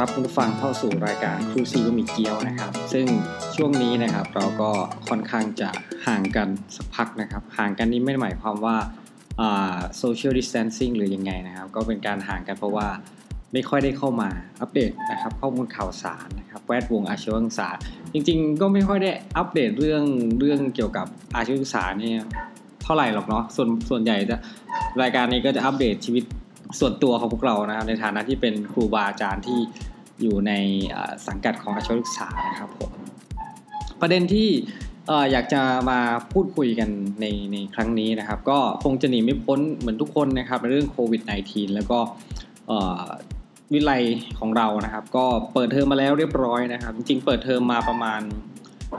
รับคุณผู้ฟังเข้าสู่รายการครูซีก็มีเกียวนะครับ ซึ่งช่วงนี้นะครับเราก็ค่อนข้างจะห่างกันสักพักนะครับ ห่างกันนี้ไม่ได้หมายความว่าโซเชียลดิสแทนซิ่งหรือยังไงนะครับ ก็เป็นการห่างกันเพราะว่าไม่ค่อยได้เข้ามาอัปเดตนะครับข้อมูลข่าวสารนะครับแวดวงอาชีวศึกษา จริง ๆ ก็ไม่ค่อยได้อัปเดตเรื่องเรื่องเกี่ยวกับอาชีวศึกษาเนี่ยเท่าไหร่หรอกเนาะส่วนส่วนใหญ่จะรายการนี้ก็จะอัปเดตชีวิตส่วนตัวของพวกเรานะครับในฐานะที่เป็นครูบาอาจารย์ที่ อยู่ในสังกัดของอาชีวศึกษานะครับผมประเด็นที่อยากจะมาพูดคุยกันในในครั้งนี้นะครับ ก็คงจะหนีไม่พ้นเหมือนทุกคนนะครับในเรื่องโควิด -19 แล้วก็วิไลของเรานะครับ ก็เปิดเทอมมาแล้วเรียบร้อยนะครับ จริงๆเปิดเทอมมาประมาณ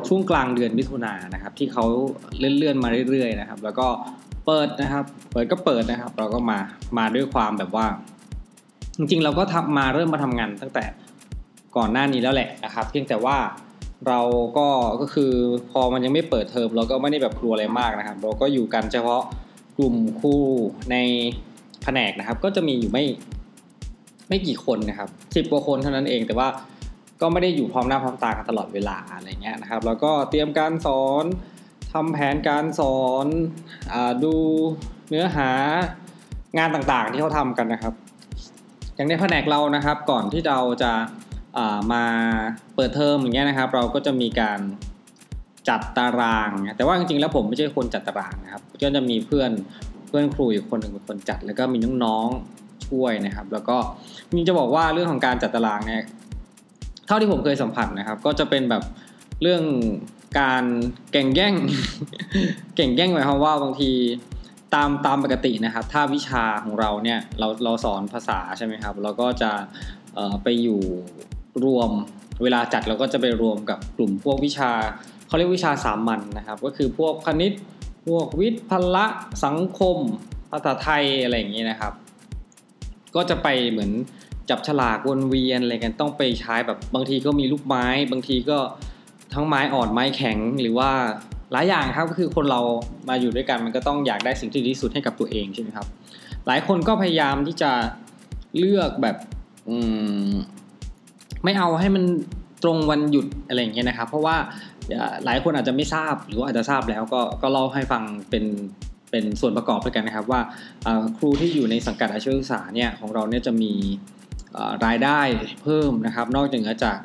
ช่วงกลางเดือนมิถุนายนนะครับ ที่เขาเลื่อนๆมาเรื่อยๆนะครับ แล้วก็เปิดนะครับ เปิดก็เปิดนะครับ เราก็มามาด้วยความแบบว่า จริงๆ เราก็ทำมาเริ่มมาทำงานตั้งแต่ ก่อนหน้านี้แล้วแหละนะครับ เพียงแต่ว่าเราก็ก็คือพอมันยังไม่เปิดเทอมเราก็ไม่ได้แบบกลัวอะไรมากนะครับ เราก็อยู่กันเฉพาะกลุ่มคู่ในแผนกนะครับ ก็จะมีอยู่ไม่ไม่กี่คนนะครับสิบกว่าคนเท่านั้นเองแต่ว่าก็ไม่ได้อยู่พร้อมหน้าพร้อมตากันตลอดเวลาอะไรเงี้ยนะครับ แล้วก็เตรียมการสอนทำแผนการสอนอดูเนื้อหางานต่างๆที่เขาทำกันนะครับ อย่างในแผนกเรานะครับ ก่อนที่เราจะ มาเปิดเทอมอย่างเงี้ยนะครับ เราก็จะมีการจัดตาราง แต่ว่าจริงๆแล้วผมไม่ใช่คนจัดตารางนะครับ ก็จะมีเพื่อนเพื่อนครูอีกคนหนึ่งเป็นคนจัด แล้วก็มีน้องๆช่วยนะครับ แล้วก็มีจะบอกว่าเรื่องของการจัดตารางเนี่ยเท่าที่ผมเคยสัมผัสนะครับ ก็จะเป็นแบบเรื่องการแก่งแย่งเก่งแย่งหมายความว่าบางทีตามตามปกตินะครับ ถ้าวิชาของเราเนี่ยเราเราสอนภาษาใช่ไหมครับ เราก็จะไปอยู่ รวมเวลาจัดเราก็จะไปรวมกับกลุ่มพวกวิชาเขาเรียกวิชาสามัญนนะครับ ก็คือพวกคณิตพวกวิทย์พละสังคม ภาษาไทยอะไรอย่างนี้นะครับ ก็จะไปเหมือนจับฉลากวนเวียนอะไรกันต้องไปใช้แบบบางทีก็มีลูกไม้ บางทีก็ทั้งไม้อ่อนไม้แข็งหรือว่าหลายอย่างครับก็คือคนเรามาอยู่ด้วยกันมันก็ต้องอยากได้สิ่งที่ดีที่สุดให้กับตัวเองใช่ไหมครับ หลายคนก็พยายามที่จะเลือกแบบอืม ไม่เอาให้มันตรงวันหยุดอะไรอย่างเงี้ยนะครับ เพราะว่าหลายคนอาจจะไม่ทราบหรือว่าอาจจะทราบแล้วก็ก็เล่าให้ฟังเป็นเป็นส่วนประกอบด้วยกันนะครับว่าครูที่อยู่ในสังกัดอาชีวศึกษาเนี่ยของเราเนี่ยจะมีรายได้เพิ่มนะครับ นอกจาก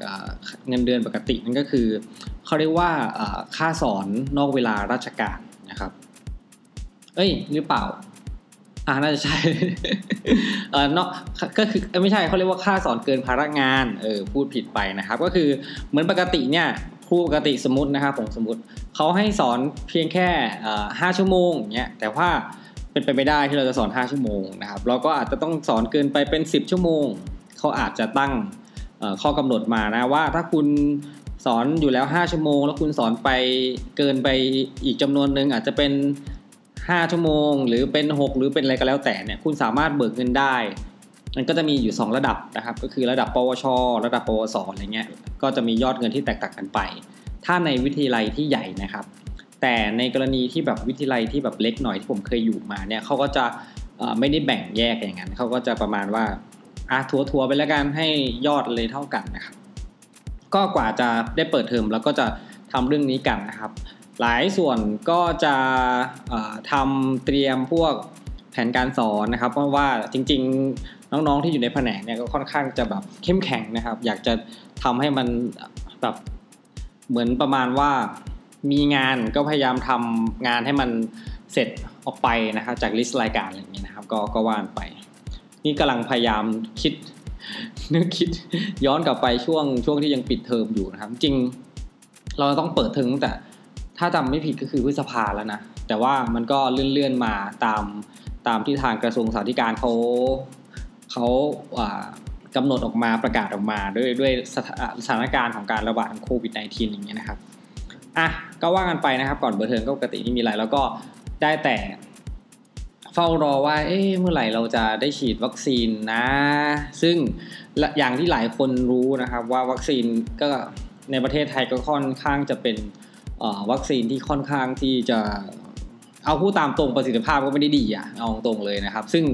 เงินเดือนปกตินั่นก็คือเขาเรียกว่าค่าสอนนอกเวลาราชการนะครับ เอ้ยหรือเปล่า อ่าน่าจะใช่เออเนาะก็คือไม่ใช่เขาเรียกว่าค่าสอนเกินภาระงานเออพูดผิดไปนะครับ ก็คือเหมือนปกติเนี่ยครูปกติสมมตินะครับผมสมมติเขาให้สอนเพียงแค่ห้าชั่วโมงเนี่ยแต่ว่าเป็นไปไม่ได้ที่เราจะสอน 5 ชั่วโมงนะครับเราก็อาจจะต้องสอนเกินไปเป็น 10 ชั่วโมงเขาอาจจะตั้งข้อกำหนดมานะว่าถ้าคุณสอนอยู่แล้ว 5 ชั่วโมง แล้วคุณสอนไปเกินไปอีกจำนวนหนึ่งอาจจะเป็น 5 ชั่วโมง หรือเป็น 6 หรือเป็นอะไรก็แล้วแต่เนี่ยคุณสามารถเบิกเงินได้ มันก็จะมีอยู่ 2 ระดับนะครับ ก็คือระดับปวช ระดับปวสอะไรเงี้ยก็จะมียอดเงินที่แตกต่างกันไป ถ้าในวิทยาลัยที่ใหญ่นะครับ แต่ในกรณีที่แบบวิทยาลัยที่แบบเล็กหน่อยที่ผมเคยอยู่มาเนี่ยเขาก็จะไม่ได้แบ่งแยกอย่างนั้นเขาก็จะประมาณว่าอะทัวทัวไปแล้วกันให้ยอดเลยเท่ากันนะครับ ก็กว่าจะได้เปิดเทอมแล้วก็จะทำเรื่องนี้กันนะครับ หลายส่วนก็จะทำเตรียมพวกแผนการสอนนะครับ เพราะว่าจริง ๆ น้องๆที่อยู่ในแผนกเนี่ยก็ค่อนข้างจะแบบเข้มแข็งนะครับ อยากจะทำให้มันแบบเหมือนประมาณว่ามีงานก็พยายามทำงานให้มันเสร็จออกไปนะครับจากลิสต์รายการอะไรอย่างนี้นะครับ ก็ก็ว่านไป นี่กำลังพยายามคิดนึกคิดย้อนกลับไปช่วงช่วงที่ยังปิดเทอมอยู่นะครับ จริง เราต้องเปิดเทอมแต่ ถ้าจำไม่ผิดก็คือพฤษภาแล้วนะแต่ว่ามันก็เลื่อนๆมาตามตามที่ทางกระทรวงสาธารณสุขเขาเขากำหนดออกมาประกาศออกมาด้วยด้วยสถานการณ์ของการระบาดของโควิด -19 อย่างเงี้ยนะครับอะก็ว่ากันไปนะครับก่อนเปิดเทอมก็ปกติไม่มีอะไรแล้วก็ได้แต่เฝ้ารอว่าเอ๊ะเมื่อไหร่เราจะได้ฉีดวัคซีนนะ ซึ่งอย่างที่หลายคนรู้นะครับว่าวัคซีนก็ในประเทศไทยก็ค่อนข้างจะเป็น วัคซีนที่ค่อนข้างที่จะเอาพูดตามตรงประสิทธิภาพก็ไม่ได้ดีอะเอาตรงเลยนะครับ ซึ่ง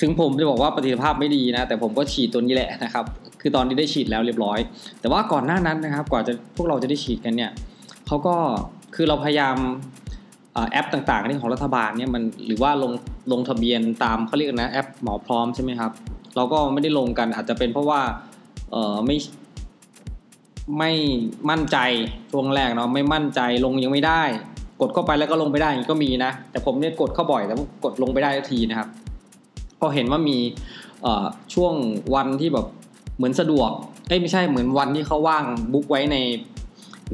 ซึ่งผมจะบอกว่าประสิทธิภาพไม่ดีนะ แต่ผมก็ฉีดตัวนี้แหละนะครับคืคือตอนนี้ได้ฉีดแล้วเรียบร้อย แต่ว่าก่อนหน้านั้นนะครับ กว่าจะพวกเราจะได้ฉีดกันเนี่ยเขาก็คือเราพยายามแอปต่างๆที่ของรัฐบาลเนี่ยมันหรือว่าลงลงทะเบียนตามเขาเรียกนะแอปหมอพร้อมใช่ไหมครับ เราก็ไม่ได้ลงกันอาจจะเป็นเพราะว่าเออไม่ ไม่มั่นใจช่วงแรกเนาะไม่มั่นใจลงยังไม่ได้ กดเข้าไปแล้วก็ลงไปได้ก็มีนะ แต่ผมเนี่ยกดเข้าบ่อยแต่กดลงไปได้ทีนะครับพอเห็นว่ามีช่วงวันที่แบบเหมือนสะดวกเอ้ไม่ใช่เหมือนวันที่เขาว่างบุ๊กไว้ใน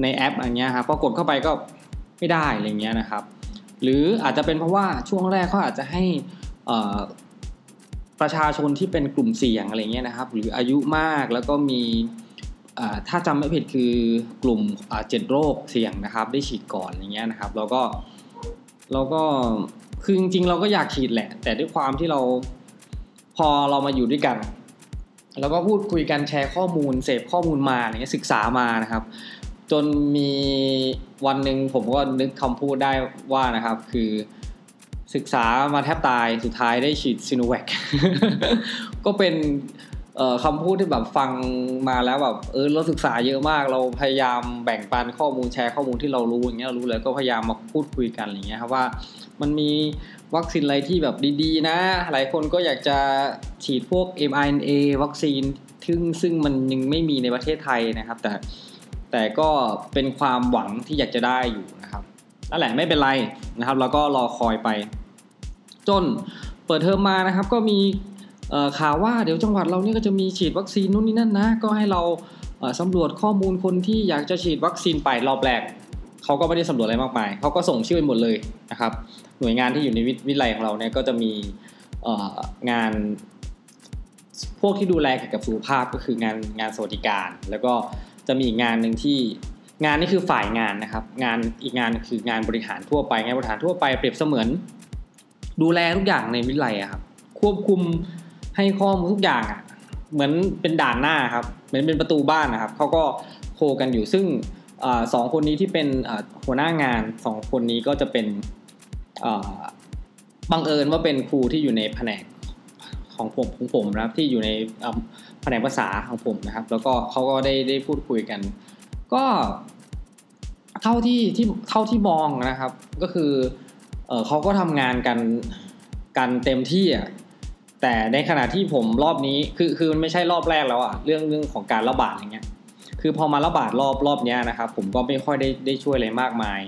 ในแอปอย่างเงี้ยครับพอกดเข้าไปก็ไม่ได้อะไรเงี้ยนะครับ หรืออาจจะเป็นเพราะว่าช่วงแรกเขาอาจจะให้ประชาชนที่เป็นกลุ่มเสี่ยงอะไรเงี้ยนะครับ หรืออายุมากแล้วก็มี ถ้าจำไม่ผิดคือกลุ่มเจ็ดโรคเสี่ยงนะครับ ได้ฉีดก่อนอย่างเงี้ยนะครับ แล้วก็เราก็คือจริงๆเราก็อยากฉีดแหละ แต่ด้วยความที่เราพอเรามาอยู่ด้วยกัน แล้วก็พูดคุยกันแชร์ข้อมูลเสพข้อมูลมาอะไรเงี้ยศึกษามานะครับ จนมีวันหนึ่งผมก็นึกคำพูดได้ว่านะครับ คือศึกษามาแทบตายสุดท้ายได้ฉีดซีโนแวคก็เป็น คำพูดที่แบบฟังมาแล้วแบบเออเราศึกษาเยอะมาก เราพยายามแบ่งปันข้อมูลแชร์ข้อมูลที่เรารู้อย่างเงี้ยเรารู้เลยก็พยายามมาพูดคุยกันอย่างเงี้ยครับว่ามันมีวัคซีนอะไรที่แบบดีๆ นะ หลายคนก็อยากจะฉีดพวก mRNA วัคซีนซึ่งซึ่งมันยังไม่มีในประเทศไทยนะครับ แต่แต่ก็เป็นความหวังที่อยากจะได้อยู่นะครับนั่นแหละไม่เป็นไรนะครับ แล้วก็รอคอยไป จนเปิดเทอมมานะครับ ก็มี ข่าวว่าเดี๋ยวจังหวัดเราเนี่ยก็จะมีฉีดวัคซีนนู่นนี่นั่นนะ ก็ให้เราสำรวจข้อมูลคนที่อยากจะฉีดวัคซีนไปรอบแรกเขาก็ไม่ได้สำรวจอะไรมากมายเขาก็ส่งชื่อไปหมดเลยนะครับ หน่วยงานที่อยู่ในวิทยาลัยของเราเนี่ยก็จะมีงานพวกที่ดูแลเกี่ยวกับสุขภาพก็คืองานงานสวัสดิการ แล้วก็จะมีอีกงานหนึ่งที่งานนี้คือฝ่ายงานนะครับ งานอีกงานคืองานบริหารทั่วไปงานบริหารทั่วไปเปรียบเสมือน ดูแลทุกอย่างในวิทยาลัยครับควบคุม ให้ข้อมูลทุกอย่างอะเหมือนเป็นด่านหน้าครับเหมือนเป็นประตูบ้านนะครับเขาก็โคกันอยู่ซึ่งสองคนนี้ที่เป็นหัวหน้างานสองคนนี้ก็จะเป็นบังเอิญว่าเป็นครูที่อยู่ในแผนกของผมของผมนะครับที่อยู่ในแผนกภาษาของผมนะครับ แล้วก็เขาก็ได้ได้พูดคุยกัน ก็เท่าที่ที่เท่าที่มองนะครับ ก็คือเขาก็ทำงานกันกันเต็มที่อะ แต่ในขณะที่ผมรอบนี้คือคือมันไม่ใช่รอบแรกแล้วอะเรื่องเรื่องของการระบาดอย่างเงี้ย คือพอมาระบาดรอบรอบเนี้ยนะครับ ผมก็ไม่ค่อยได้ได้ช่วยอะไรมากมาย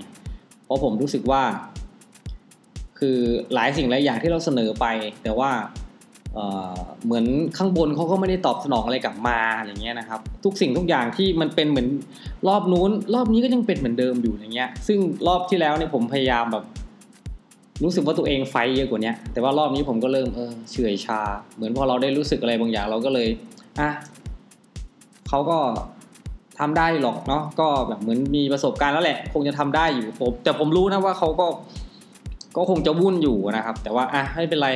เพราะผมรู้สึกว่า คือหลายสิ่งหลายอย่างที่เราเสนอไป แต่ว่าเเหมือนข้างบนเขาก็ไม่ได้ตอบสนองอะไรกลับมาอย่างเงี้ยนะครับ ทุกสิ่งทุกอย่างที่มันเป็นเหมือนรอบนู้น รอบนี้ก็ยังเป็นเหมือนเดิมอยู่อย่างเงี้ย ซึ่งรอบที่แล้วเนี่ยผมพยายามแบบ รู้สึกว่าตัวเองไฟเยอะกว่านี้แต่ว่ารอบนี้ผมก็เริ่มเออเฉื่อยชา เหมือนพอเราได้รู้สึกอะไรบางอย่างเราก็เลยอะเขาก็ทำได้หรอกเนาะก็แบบเหมือนมีประสบการณ์แล้วแหละ คงจะทำได้อยู่ผมแต่ผมรู้นะว่าเขาก็ก็คงจะวุ่นอยู่นะครับ แต่ว่าอะไม่เป็นไร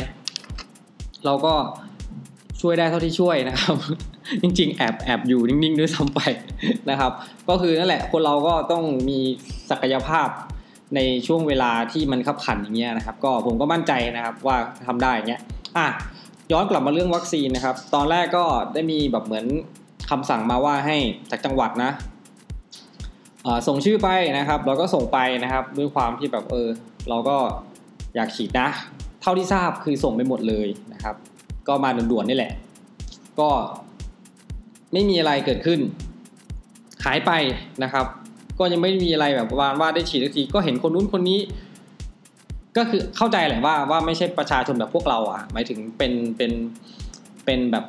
เราก็ช่วยได้เท่าที่ช่วยนะครับ จริง ๆ แอบแอบอยู่นิ่งๆด้วยซ้ำไปนะครับ ก็คือนั่นแหละ คนเราก็ต้องมีศักยภาพ ในช่วงเวลาที่มันขับขันอย่างเงี้ยนะครับ ก็ผมก็มั่นใจนะครับว่าทำได้เงี้ยอะย้อนกลับมาเรื่องวัคซีนนะครับ ตอนแรกก็ได้มีแบบเหมือนคำสั่งมาว่าให้จากจังหวัดนะส่งชื่อไปนะครับเราก็ส่งไปนะครับด้วยความที่แบบเออ เราก็อยากฉีดนะ เท่าที่ทราบคือส่งไปหมดเลยนะครับ ก็มาด่วนๆนี่แหละ ก็ไม่มีอะไรเกิดขึ้นหายไปนะครับ ก็ยังไม่มีอะไรแบบประมาณว่าได้ฉีดทีก็เห็นคนนู้นคนนี้ ก็คือเข้าใจแหละว่าว่าไม่ใช่ประชาชนแบบพวกเราอะ หมายถึงเป็นเป็นเป็นแบบ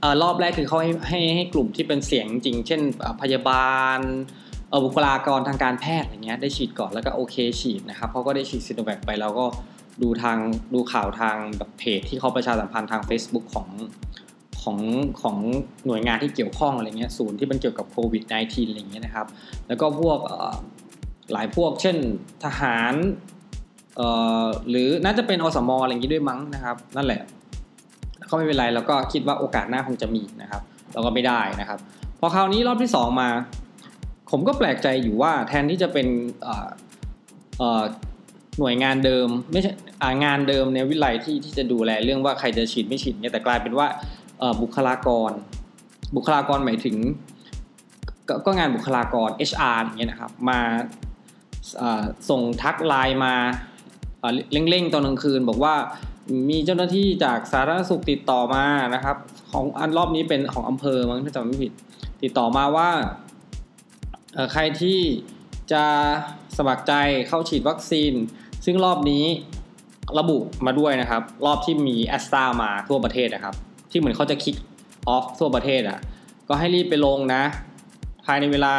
เออรอบแรกคือเขาให้ให้ให้กลุ่มที่เป็นเสียงจริง เช่น พยาบาลเออบุคลากรทางการแพทย์อย่างเงี้ยได้ฉีดก่อนแล้วก็โอเคฉีดนะครับเขาก็ได้ฉีดซิโนแวคไปแล้วก็ดูทางดูข่าวทางแบบเพจที่เขาประชาสัมพันธ์ทาง Facebook ของ ของของหน่วยงานที่เกี่ยวข้องอะไรเงี้ยศูนย์ที่มันเกี่ยวกับโควิด -19 อะไรเงี้ยนะครับ แล้วก็พวกหลายพวกเช่นทหารหรือน่าจะเป็นอสมอะไรอย่างนี้ด้วยมั้งนะครับ นั่นแหละก็ไม่เป็นไรแล้วก็คิดว่าโอกาสหน้าคงจะมีนะครับเราก็ไม่ได้นะครับ พอคราวนี้รอบที่สองมา ผมก็แปลกใจอยู่ว่าแทนที่จะเป็นหน่วยงานเดิมไม่ใช่งานเดิมในวิไลที่ที่จะดูแลเรื่องว่าใครจะฉีดไม่ฉีดเนี่ยแต่กลายเป็นว่า บุคลากร บุคลากรหมายถึงกก็งานบุคลากร HR อย่างเงี้ยนะครับ มาส่งทักไลน์มาเร่งๆตอนกลางคืน บอกว่ามีเจ้าหน้าที่จากสาธารณสุขติดต่อมานะครับ ของอันรอบนี้เป็นของอำเภอมั้งถ้าจำไม่ผิด ติดต่อมาว่าใครที่จะสมัครใจเข้าฉีดวัคซีน ซึ่งรอบนี้ระบุมาด้วยนะครับ รอบที่มีแอสตามาทั่วประเทศนะครับ ที่เหมือนเขาจะคิกออฟทั่วประเทศอะ ก็ให้รีบไปลงนะ ภายในเวลา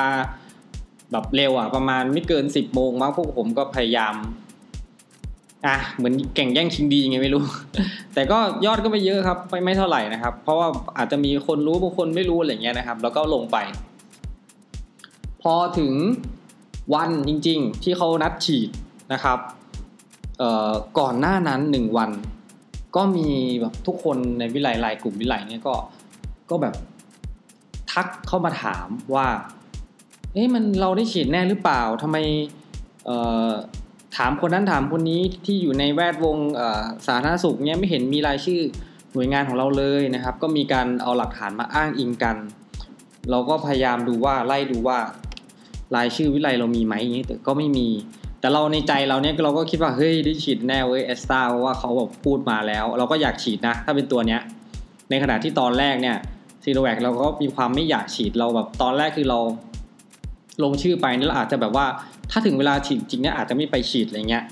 แบบเร็วอะ ประมาณไม่เกินสิบโมงมั้งพวกผมก็พยายามอะเหมือนแข่งแย่งชิงดีไงไม่รู้ แต่ก็ยอดก็ไม่เยอะครับไม่ไม่เท่าไหร่นะครับ เพราะว่าอาจจะมีคนรู้บางคนไม่รู้อะไรเงี้ยนะครับ แล้วก็ลงไป พอถึงวันจริง ๆ ที่เขานัดฉีดนะครับเอ่อก่อนหน้านั้นหนึ่งวัน ก็มีแบบทุกคนในวิไลลายกลุ่มวิไลเนี่ยก็ก็แบบทักเข้ามาถามว่าเอ๊ะมันเราได้ฉีดแน่หรือเปล่าทำไมถามคนนั้นถามคนนี้ที่อยู่ในแวดวงสาธารณสุขเนี่ยไม่เห็นมีรายชื่อหน่วยงานของเราเลยนะครับ ก็มีการเอาหลักฐานมาอ้างอิงกัน เราก็พยายามดูว่าไล่ดูว่ารายชื่อวิไลเรามีไหมอย่างนี้แต่ก็ไม่มี แต่เราในใจเราเนี่ยเราก็คิดว่าเฮ้ยได้ฉีดแน่เว้ยเอสตาเพราะว่าเขาแบบพูดมาแล้ว เราก็อยากฉีดนะ ถ้าเป็นตัวเนี้ย ในขณะที่ตอนแรกเนี่ยซีโนแวคเราก็มีความไม่อยากฉีดเราแบบตอนแรกคือเรา ลงชื่อไปนี่เราอาจจะแบบว่า ถ้าถึงเวลาฉีดจริงเนี่ยอาจจะไม่ไปฉีดอะไรเงี้ย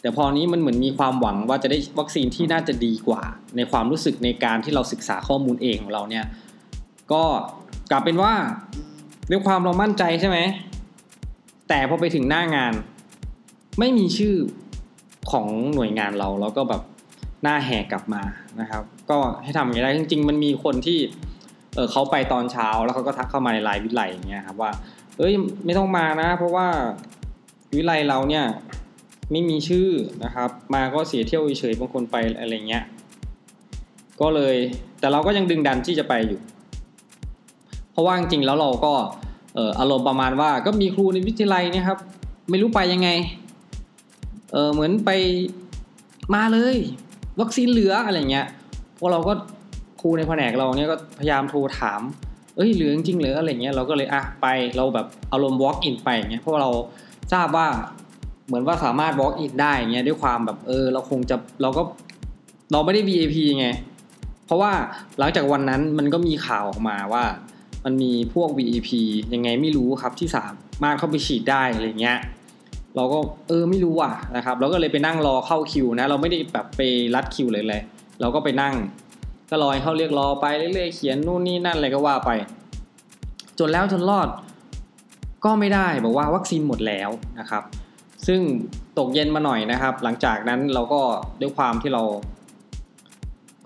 แต่พอนี้มันเหมือนมีความหวังว่าจะได้วัคซีนที่น่าจะดีกว่า ในความรู้สึกในการที่เราศึกษาข้อมูลเองของเราเนี่ย ก็กลับเป็นว่าด้วยความเรามั่นใจใช่ไหมแต่พอไปถึงหน้างาน ไม่มีชื่อของหน่วยงานเราแล้วก็แบบหน้าแหกกลับมานะครับ ก็ให้ทำอย่างไรจริง ๆ มันมีคนที่เออเขาไปตอนเช้าแล้วเขาก็ทักเข้ามาในไลน์วิไลอย่างเงี้ยครับว่าเอ้ยไม่ต้องมานะ เพราะว่าวิไลเราเนี่ยไม่มีชื่อนะครับ มาก็เสียเที่ยวเฉยบางคนไปอะไรเงี้ยก็เลยแต่เราก็ยังดึงดันที่จะไปอยู่ เพราะว่าจริงๆแล้วเราก็อารมณ์ประมาณว่าก็มีครูในวิทยาลัยนี่ยครับ ไม่รู้ไปยังไง เออเหมือนไปมาเลย วัคซีนเหลืออะไรเงี้ยพวกเราก็ครูในแผนกเราเนี่ยก็พยายามโทรถาม เอ้ยเหลือจริงเหลืออะไรเงี้ยเราก็เลยอะไปเราแบบอารมณ์ walk in ไปเงี้ยเพราะเราทราบว่าเหมือนว่าสามารถ walk in ได้เงี้ยด้วยความแบบเออ เราคงจะเราก็เราไม่ได้ VIP ไงเพราะว่าหลังจากวันนั้นมันก็มีข่าวออกมาว่า มันมีพวก VIP ยังไงไม่รู้ครับที่สามารถเข้าไปฉีดได้อะไรเงี้ย เราก็เออไม่รู้อะนะครับเราก็เลยไปนั่งรอเข้าคิวนะ เราไม่ได้แบบไปรัดคิวเลยเลยเราก็ไปนั่ง ก็รอให้เขาเรียกรอไปเรื่อยๆเขียนนู่นนี่นั่นอะไรก็ว่าไป จนแล้วจนรอด ก็ไม่ได้บอกว่าวัคซีนหมดแล้วนะครับ ซึ่งตกเย็นมาหน่อยนะครับ หลังจากนั้นเราก็ด้วยความที่เรา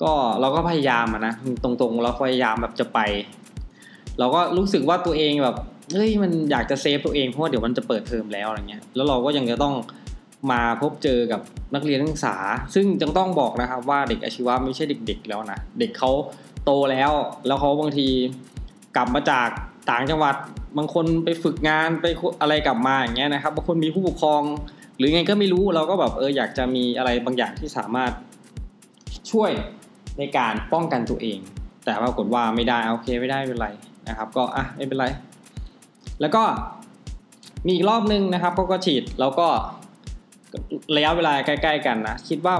ก็เราก็พยายามนะตรงๆเราพยายามแบบจะไป เราก็รู้สึกว่าตัวเองแบบ เฮ้ยมันอยากจะเซฟตัวเองเพราะว่าเดี๋ยวมันจะเปิดเทอมแล้วอะไรเงี้ยแล้วเราก็ยังจะต้องมาพบเจอกับนักเรียนนักศึกษา ซึ่งจึงต้องบอกนะครับว่าเด็กอาชีวะไม่ใช่เด็ก ๆ แล้วนะเด็กเขาโตแล้ว แล้วเขาบางทีกลับมาจากต่างจังหวัดบางคนไปฝึกงานไปอะไรกลับมาอย่างเงี้ยนะครับบางคนมีผู้ปกครอง หรือไงก็ไม่รู้เราก็แบบเอออยากจะมีอะไรบางอย่างที่สามารถช่วยในการป้องกันตัวเอง แต่ปรากฏว่าไม่ได้โอเคไม่ได้เป็นไรนะครับ ก็อะไม่เป็นไร แล้วก็มีอีกรอบนึงนะครับเขาก็ฉีดแล้วก็ระยะเวลาใกล้ ๆ กันนะคิดว่า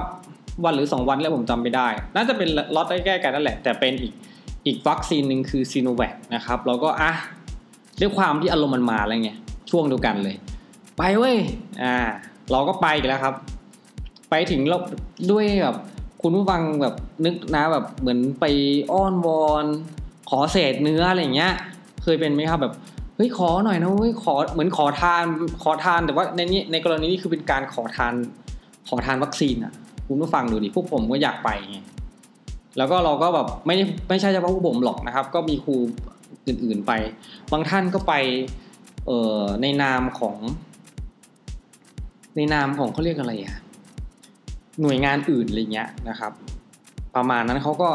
วันหรือ 2 วันแล้วผมจำไม่ได้ น่าจะเป็นล็อตใกล้ๆกันนั่นแหละ แต่เป็นอีกอีกวัคซีนหนึ่งคือซีโนแวคนะครับเราก็อะด้วยความที่อารมณ์มันมาแล้วไงช่วงเดียวกันเลย ไปเว้ยอ่า เราก็ไปกันแล้วครับ ไปถึงเราด้วยแบบคุณผู้ฟังแบบนึกนะแบบเหมือนไปอ้อนวอน ขอเศษเนื้ออะไรเงี้ย เคยเป็นไหมครับแบบ เฮ้ยขอหน่อยนะเฮ้ยขอเหมือนขอทานขอทานแต่ว่าในนี้ในกรณีนี้คือเป็นการขอทานขอทานวัคซีนอะคุณผู้ฟังดูดิพวกผมก็อยากไปไงแล้วก็เราก็แบบไม่ไม่ใช่เฉพาะพวกผมหรอกนะครับ ก็มีครูอื่นๆไป บางท่านก็ไปเอ่อในนามของ ในนามของเขาเรียกอะไรอะหน่วยงานอื่นอะไรเงี้ยนะครับ ประมาณนั้นเขาก็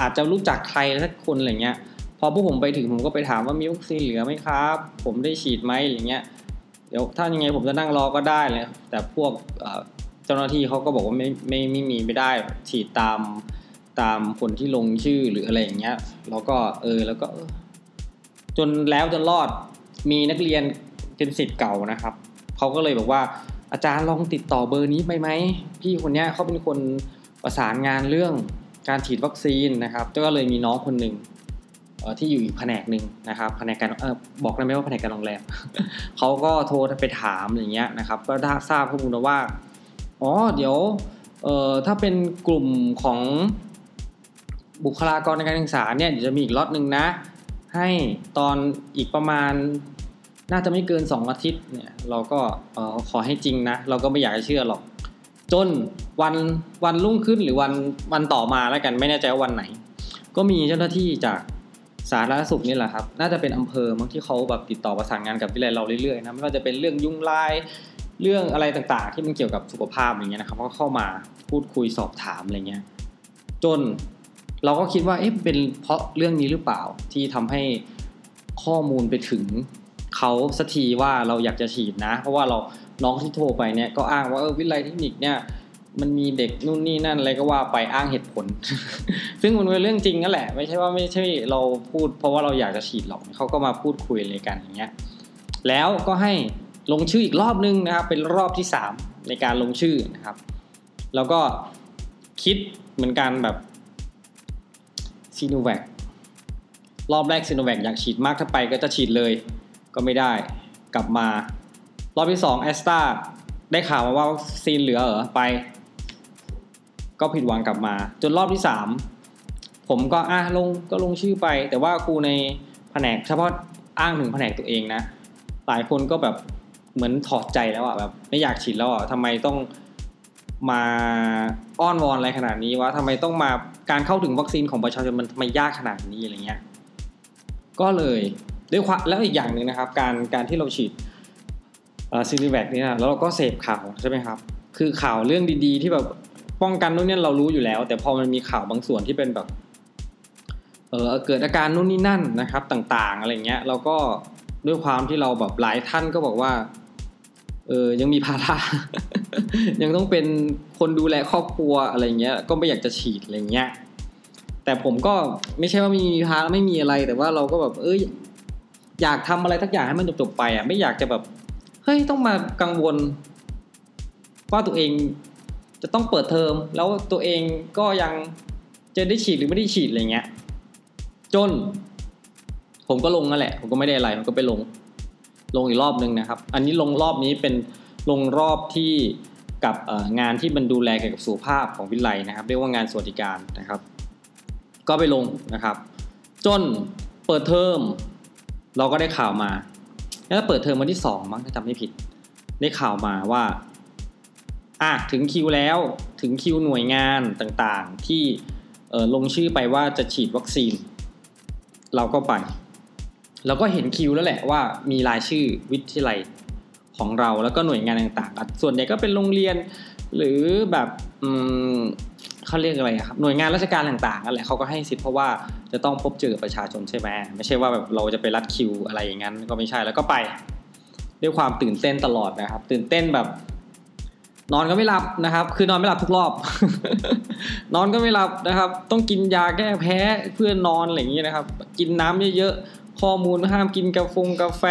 อาจจะรู้จักใครสักคนอะไรเงี้ย พอพวกผมไปถึงผมก็ไปถามว่ามีวัคซีนเหลือไหมครับ ผมได้ฉีดไหมอย่างเงี้ยเดี๋ยวถ้ายังไงผมจะนั่งรอก็ได้เลยแต่พวกเจ้าหน้าที่เขาก็บอกว่าไม่ไม่ไม่มีไม่ได้ฉีดตามตามคนที่ลงชื่อหรืออะไรอย่างเงี้ย แล้วก็เออแล้วก็ จนแล้วจนรอดมีนักเรียนเป็นสิทธิ์เก่านะครับเขาก็เลยบอกว่าอาจารย์ลองติดต่อเบอร์นี้ไปไหมพี่คนนี้เขาเป็นคนประสานงานเรื่องการฉีดวัคซีนนะครับก็เลยมีน้องคนหนึ่ง ที่อยู่อีกแผนกหนึ่งนะครับแผนกการออบอกได้ไหมว่าแผนกการโรงแรมเขาก็โทรไปถามอย่างเงี้ยนะครับ ก็ได้ทราบข้อมูลว่า อ๋อ เดี๋ยวเอ่อถ้าเป็นกลุ่มของบุคลากรในการศึกษาเนี่ยเดี๋ยวจะมีอีกล็อตหนึ่งนะ ให้ตอนอีกประมาณน่าจะไม่เกิน 2 อาทิตย์เนี่ยเราก็ขอให้จริงนะ เราก็ไม่อยากจะเชื่อหรอก จนวันวันรุ่งขึ้นหรือวันวันต่อมาแล้วกันไม่แน่ใจว่าวันไหน ก็มีเจ้าหน้าที่จาก สาธารณสุขนี่แหละครับ น่าจะเป็นอำเภอบางที่เขาแบบติดต่อประสานงานกับวิทยาลัยเราเรื่อยๆนะไม่ว่าจะเป็นเรื่องยุ่งลายเรื่องอะไรต่างๆ ที่มันเกี่ยวกับสุขภาพอย่างเงี้ยนะครับก็เข้ามาพูดคุยสอบถามอะไรเงี้ยจนเราก็คิดว่าเอ๊ะเป็นเพราะเรื่องนี้หรือเปล่าที่ทำให้ข้อมูลไปถึงเขาสักทีว่าเราอยากจะฉีดนะ เพราะว่าเราน้องที่โทรไปเนี่ยก็อ้างว่าเออวิทยาลัยเทคนิคเนี่ย มันมีเด็กนู่นนี่นั่นอะไรก็ว่าไปอ้างเหตุผล ซึ่งมันเป็นเรื่องจริงนั่นแหละ ไม่ใช่ว่าไม่ใช่เราพูดเพราะว่าเราอยากจะฉีดหรอกเขาก็มาพูดคุยอะไรกันอย่างเงี้ยแล้วก็ให้ลงชื่ออีกรอบนึงนะครับ เป็นรอบที่ 3 ในการลงชื่อนะครับ แล้วก็คิดเหมือนกันแบบซีโนแวครอบแรกซีโนแวคอยากฉีดมากถ้าไปก็จะฉีดเลยก็ไม่ได้กลับมารอบที่2แอสตาได้ข่าวมาว่าซีนเหลือเหรอไป ก็ผิดหวังกลับมา จนรอบที่สามผมก็อะลงก็ลงชื่อไป แต่ว่าครูในแผนกเฉพาะอ้างถึงแผนกตัวเองนะ หลายคนก็แบบเหมือนถอดใจแล้วอะแบบไม่อยากฉีดแล้วอะทำไมต้องมาอ้อนวอนอะไรขนาดนี้วะทำไมต้องมาการเข้าถึงวัคซีนของประชาชนมันทำไมยากขนาดนี้อะไรเงี้ยก็เลยด้วยความแล้วอีกอย่างหนึ่งนะครับ การการที่เราฉีดซีรีแวคนี่นะแล้วเราก็เสพข่าวใช่ไหมครับ คือข่าวเรื่องดีๆ ที่แบบ ป้องกันนู่นนี่เรารู้อยู่แล้ว แต่พอมันมีข่าวบางส่วนที่เป็นแบบ เออเกิดอาการนู่นนี่นั่นนะครับ ต่างๆ อะไรเงี้ย เราก็ด้วยความที่เราแบบหลายท่านก็บอกว่า เออยังมีภาระยังต้องเป็นคนดูแลครอบครัวอะไรเงี้ย ก็ไม่อยากจะฉีดอะไรเงี้ยแต่ผมก็ไม่ใช่ว่ามีภาระไม่มีอะไร แต่ว่าเราก็แบบ เอ้ยอยากทำอะไรทักอย่างให้มันจบๆไปอะไม่อยากจะแบบเฮ้ยต้องมากังวลว่าตัวเอง จะต้องเปิดเทอม แล้วตัวเองก็ยังจะได้ฉีดหรือไม่ได้ฉีดอะไรเงี้ย จน ผมก็ลงนั่นแหละ ผมก็ไม่ได้อะไรผมก็ไปลง ลงอีกรอบนึงนะครับ อันนี้ลงรอบนี้เป็นลงรอบที่กับงานที่มันดูแลเกี่ยวกับสุขภาพของวิไลนะครับ เรียกว่างานสวัสดิการนะครับ ก็ไปลงนะครับ จนเปิดเทอม เราก็ได้ข่าวมาแล้วเปิดเทอมวันที่สองมั้งถ้าจำไม่ผิด ได้ข่าวมาว่า อะถึงคิวแล้วถึงคิวหน่วยงานต่างๆ ที่ลงชื่อไปว่าจะฉีดวัคซีน เราก็ไป เราก็เห็นคิวแล้วแหละว่ามีรายชื่อวิทยาลัยของเราแล้วก็หน่วยงานต่างๆ ส่วนใหญ่ก็เป็นโรงเรียนหรือแบบเขาเรียกอะไรครับหน่วยงานราชการต่างๆนั่นแหละเขาก็ให้สิทธิ์เพราะว่าจะต้องพบเจอประชาชนใช่ไหมไม่ใช่ว่าแบบเราจะไปรัดคิวอะไรอย่างนั้นก็ไม่ใช่แล้วก็ไป ด้วยความตื่นเต้นตลอดนะครับ ตื่นเต้นแบบ นอนก็ไม่หลับนะครับ คือนอนไม่หลับทุกรอบ นอนก็ไม่หลับนะครับ ต้องกินยาแก้แพ้เพื่อนอนอะไรอย่างนี้นะครับ กินน้ำเยอะๆข้อมูลห้ามกินกาแฟกาแฟ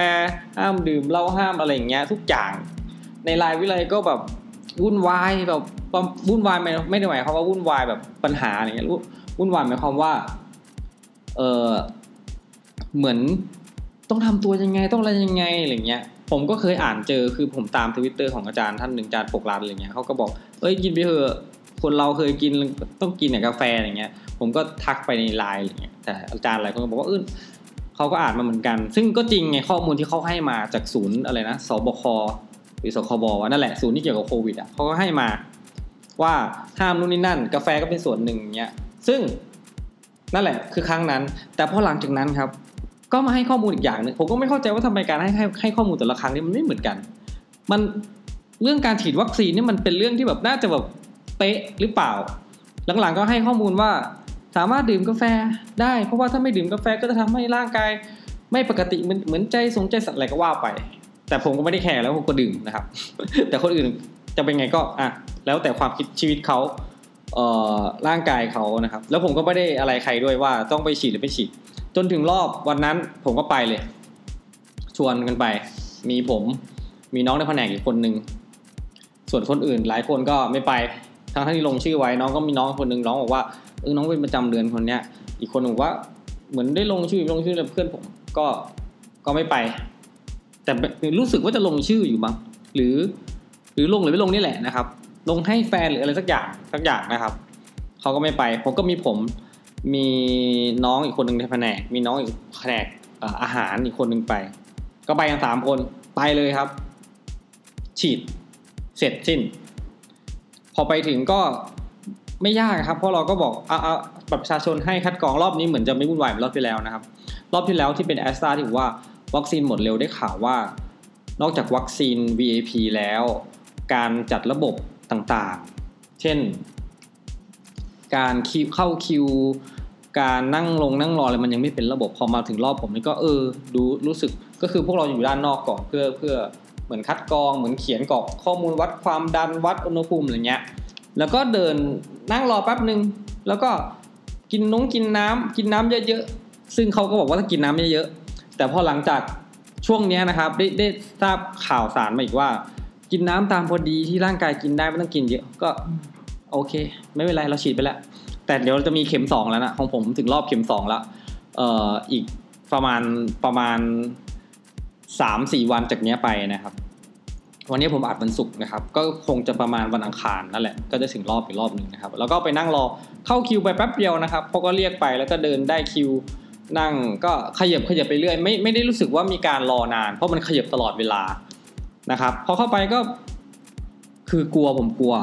ห้ามดื่มเหล้าห้ามอะไรอย่างเงี้ยทุกอย่าง ในรายวิเลยก็แบบวุ่นวายแบบวุ่นวายไม่ไม่ได้หมายความว่าวุ่นวายแบบปัญหาอะไรเงี้ยวุ่นวายหมายความว่าเออเหมือนต้องทำตัวยังไงต้องอะไรยังไงอะไรเงี้ย ผมก็เคยอ่านเจอคือผมตามทวิตเตอร์ของอาจารย์ท่านหนึ่งอาจารย์ปกรันอะไรเงี้ยเขาก็บอกเอ้ยกินไปเถอะคนเราเคยกินต้องกินเนี่ยกาแฟอะไรเงี้ย ผมก็ทักไปในไลน์อะไรเงี้ยแต่อาจารย์อะไรก็บอกว่าเออเขาก็อ่านมาเหมือนกัน ซึ่งก็จริงไงข้อมูลที่เขาให้มาจากศูนย์อะไรนะสบคหรือสคบว่านั่นแหละศูนย์ที่เกี่ยวกับโควิดอะเขาก็ให้มาว่าห้ามนู่นนี่นั่น กาแฟก็เป็นส่วนหนึ่งเนี้ยซึ่งนั่นแหละคือครั้งนั้น แต่พอหลังจากนั้นครับ ก็มาให้ข้อมูลอีกอย่างหนึ่งผมก็ไม่เข้าใจว่าทำไมการให้ให้ให้ข้อมูลแต่ละครั้งนี่มันไม่เหมือนกัน มันเรื่องการฉีดวัคซีนนี่มันเป็นเรื่องที่แบบน่าจะแบบเป๊ะหรือเปล่า หลังๆก็ให้ข้อมูลว่าสามารถดื่มกาแฟได้ เพราะว่าถ้าไม่ดื่มกาแฟก็จะทำให้ร่างกาย ไม่ปกติเหมือนเหมือนใจสงใจสัตว์อะไรก็ว่าไป แต่ผมก็ไม่ได้แคร์แล้วผมก็ดื่มนะครับ แต่คนอื่นจะเป็นไงก็อะแล้วแต่ความคิดชีวิตเขาเอ่อร่างกายเขานะครับ แล้วผมก็ไม่ได้อะไรใครด้วยว่าต้องไปฉีดหรือไม่ฉีด จนถึงรอบวันนั้นผมก็ไปเลย ชวนกันไป มีผมมีน้องในแผนกอีกคนหนึ่งส่วนคนอื่นหลายคนก็ไม่ไปทั้งที่ลงชื่อไว้น้องก็มีน้องคนหนึ่งน้องบอกว่าเออน้องเป็นประจำเดือนคนเนี้ย อีกคนบอกว่าเหมือนได้ลงชื่อลงชื่อแล้วเพื่อนผมก็ก็ไม่ไป แต่รู้สึกว่าจะลงชื่ออยู่บ้างหรือ หรือลงหรือไม่ลงนี่แหละนะครับ ลงให้แฟนหรืออะไรสักอย่างสักอย่างนะครับเขาก็ไม่ไปผมก็มีผม มีน้องอีกคนหนึ่งในแผนก มีน้องอีกแผนกอาหารอีกคนหนึ่งไป ก็ไปกันสามคนไปเลยครับ ฉีดเสร็จสิ้น พอไปถึงก็ไม่ยากครับ เพราะเราก็บอกเอาเอาประชาชนให้คัดกรองรอบนี้เหมือนจะไม่วุ่นวายเหมือนรอบที่แล้วนะครับ รอบที่แล้วที่เป็นแอสตราที่บอกว่าวัคซีนหมดเร็วได้ข่าวว่า นอกจากวัคซีน VAP แล้ว การจัดระบบต่างๆ เช่น การคิวเข้าคิว การนั่งลงนั่งรออะไรมันยังไม่เป็นระบบพอมาถึงรอบผมนี่ก็เออดูรู้สึกก็คือพวกเราอยู่ด้านนอกก่อนเพื่อเพื่อเหมือนคัดกรองเหมือนเขียนกรอกข้อมูลวัดความดันวัดอุณหภูมิอะไรเงี้ยแล้วก็เดินนั่งรอแป๊บหนึ่งแล้วก็กินน้องกินน้ำกินน้ำเยอะๆซึ่งเขาก็บอกว่าถ้ากินน้ำเยอะๆแต่พอหลังจากช่วงนี้นะครับได้ได้ทราบข่าวสารมาอีกว่า กินน้ำตามพอดีที่ร่างกายกินได้ไม่ต้องกินเยอะก็โอเค ไม่เป็นไรเราฉีดไปแล้ว แต่เดี๋ยวจะมีเข็มสองแล้วนะของผมถึงรอบเข็มสองแล้วเอ่ออีกประมาณประมาณสามสี่วันจากนี้ไปนะครับ วันนี้ผมอัดวันศุกร์นะครับ ก็คงจะประมาณวันอังคารนั่นแหละก็จะถึงรอบอีกรอบหนึ่งนะครับ แล้วก็ไปนั่งรอเข้าคิวไปแป๊บเดียวนะครับเขาก็เรียกไปแล้วก็เดินได้คิวนั่งก็ขยับขยับไปเรื่อยไม่ไม่ได้รู้สึกว่ามีการรอนาน เพราะมันขยับตลอดเวลานะครับพอเข้าไปก็คือกลัวผมกลัว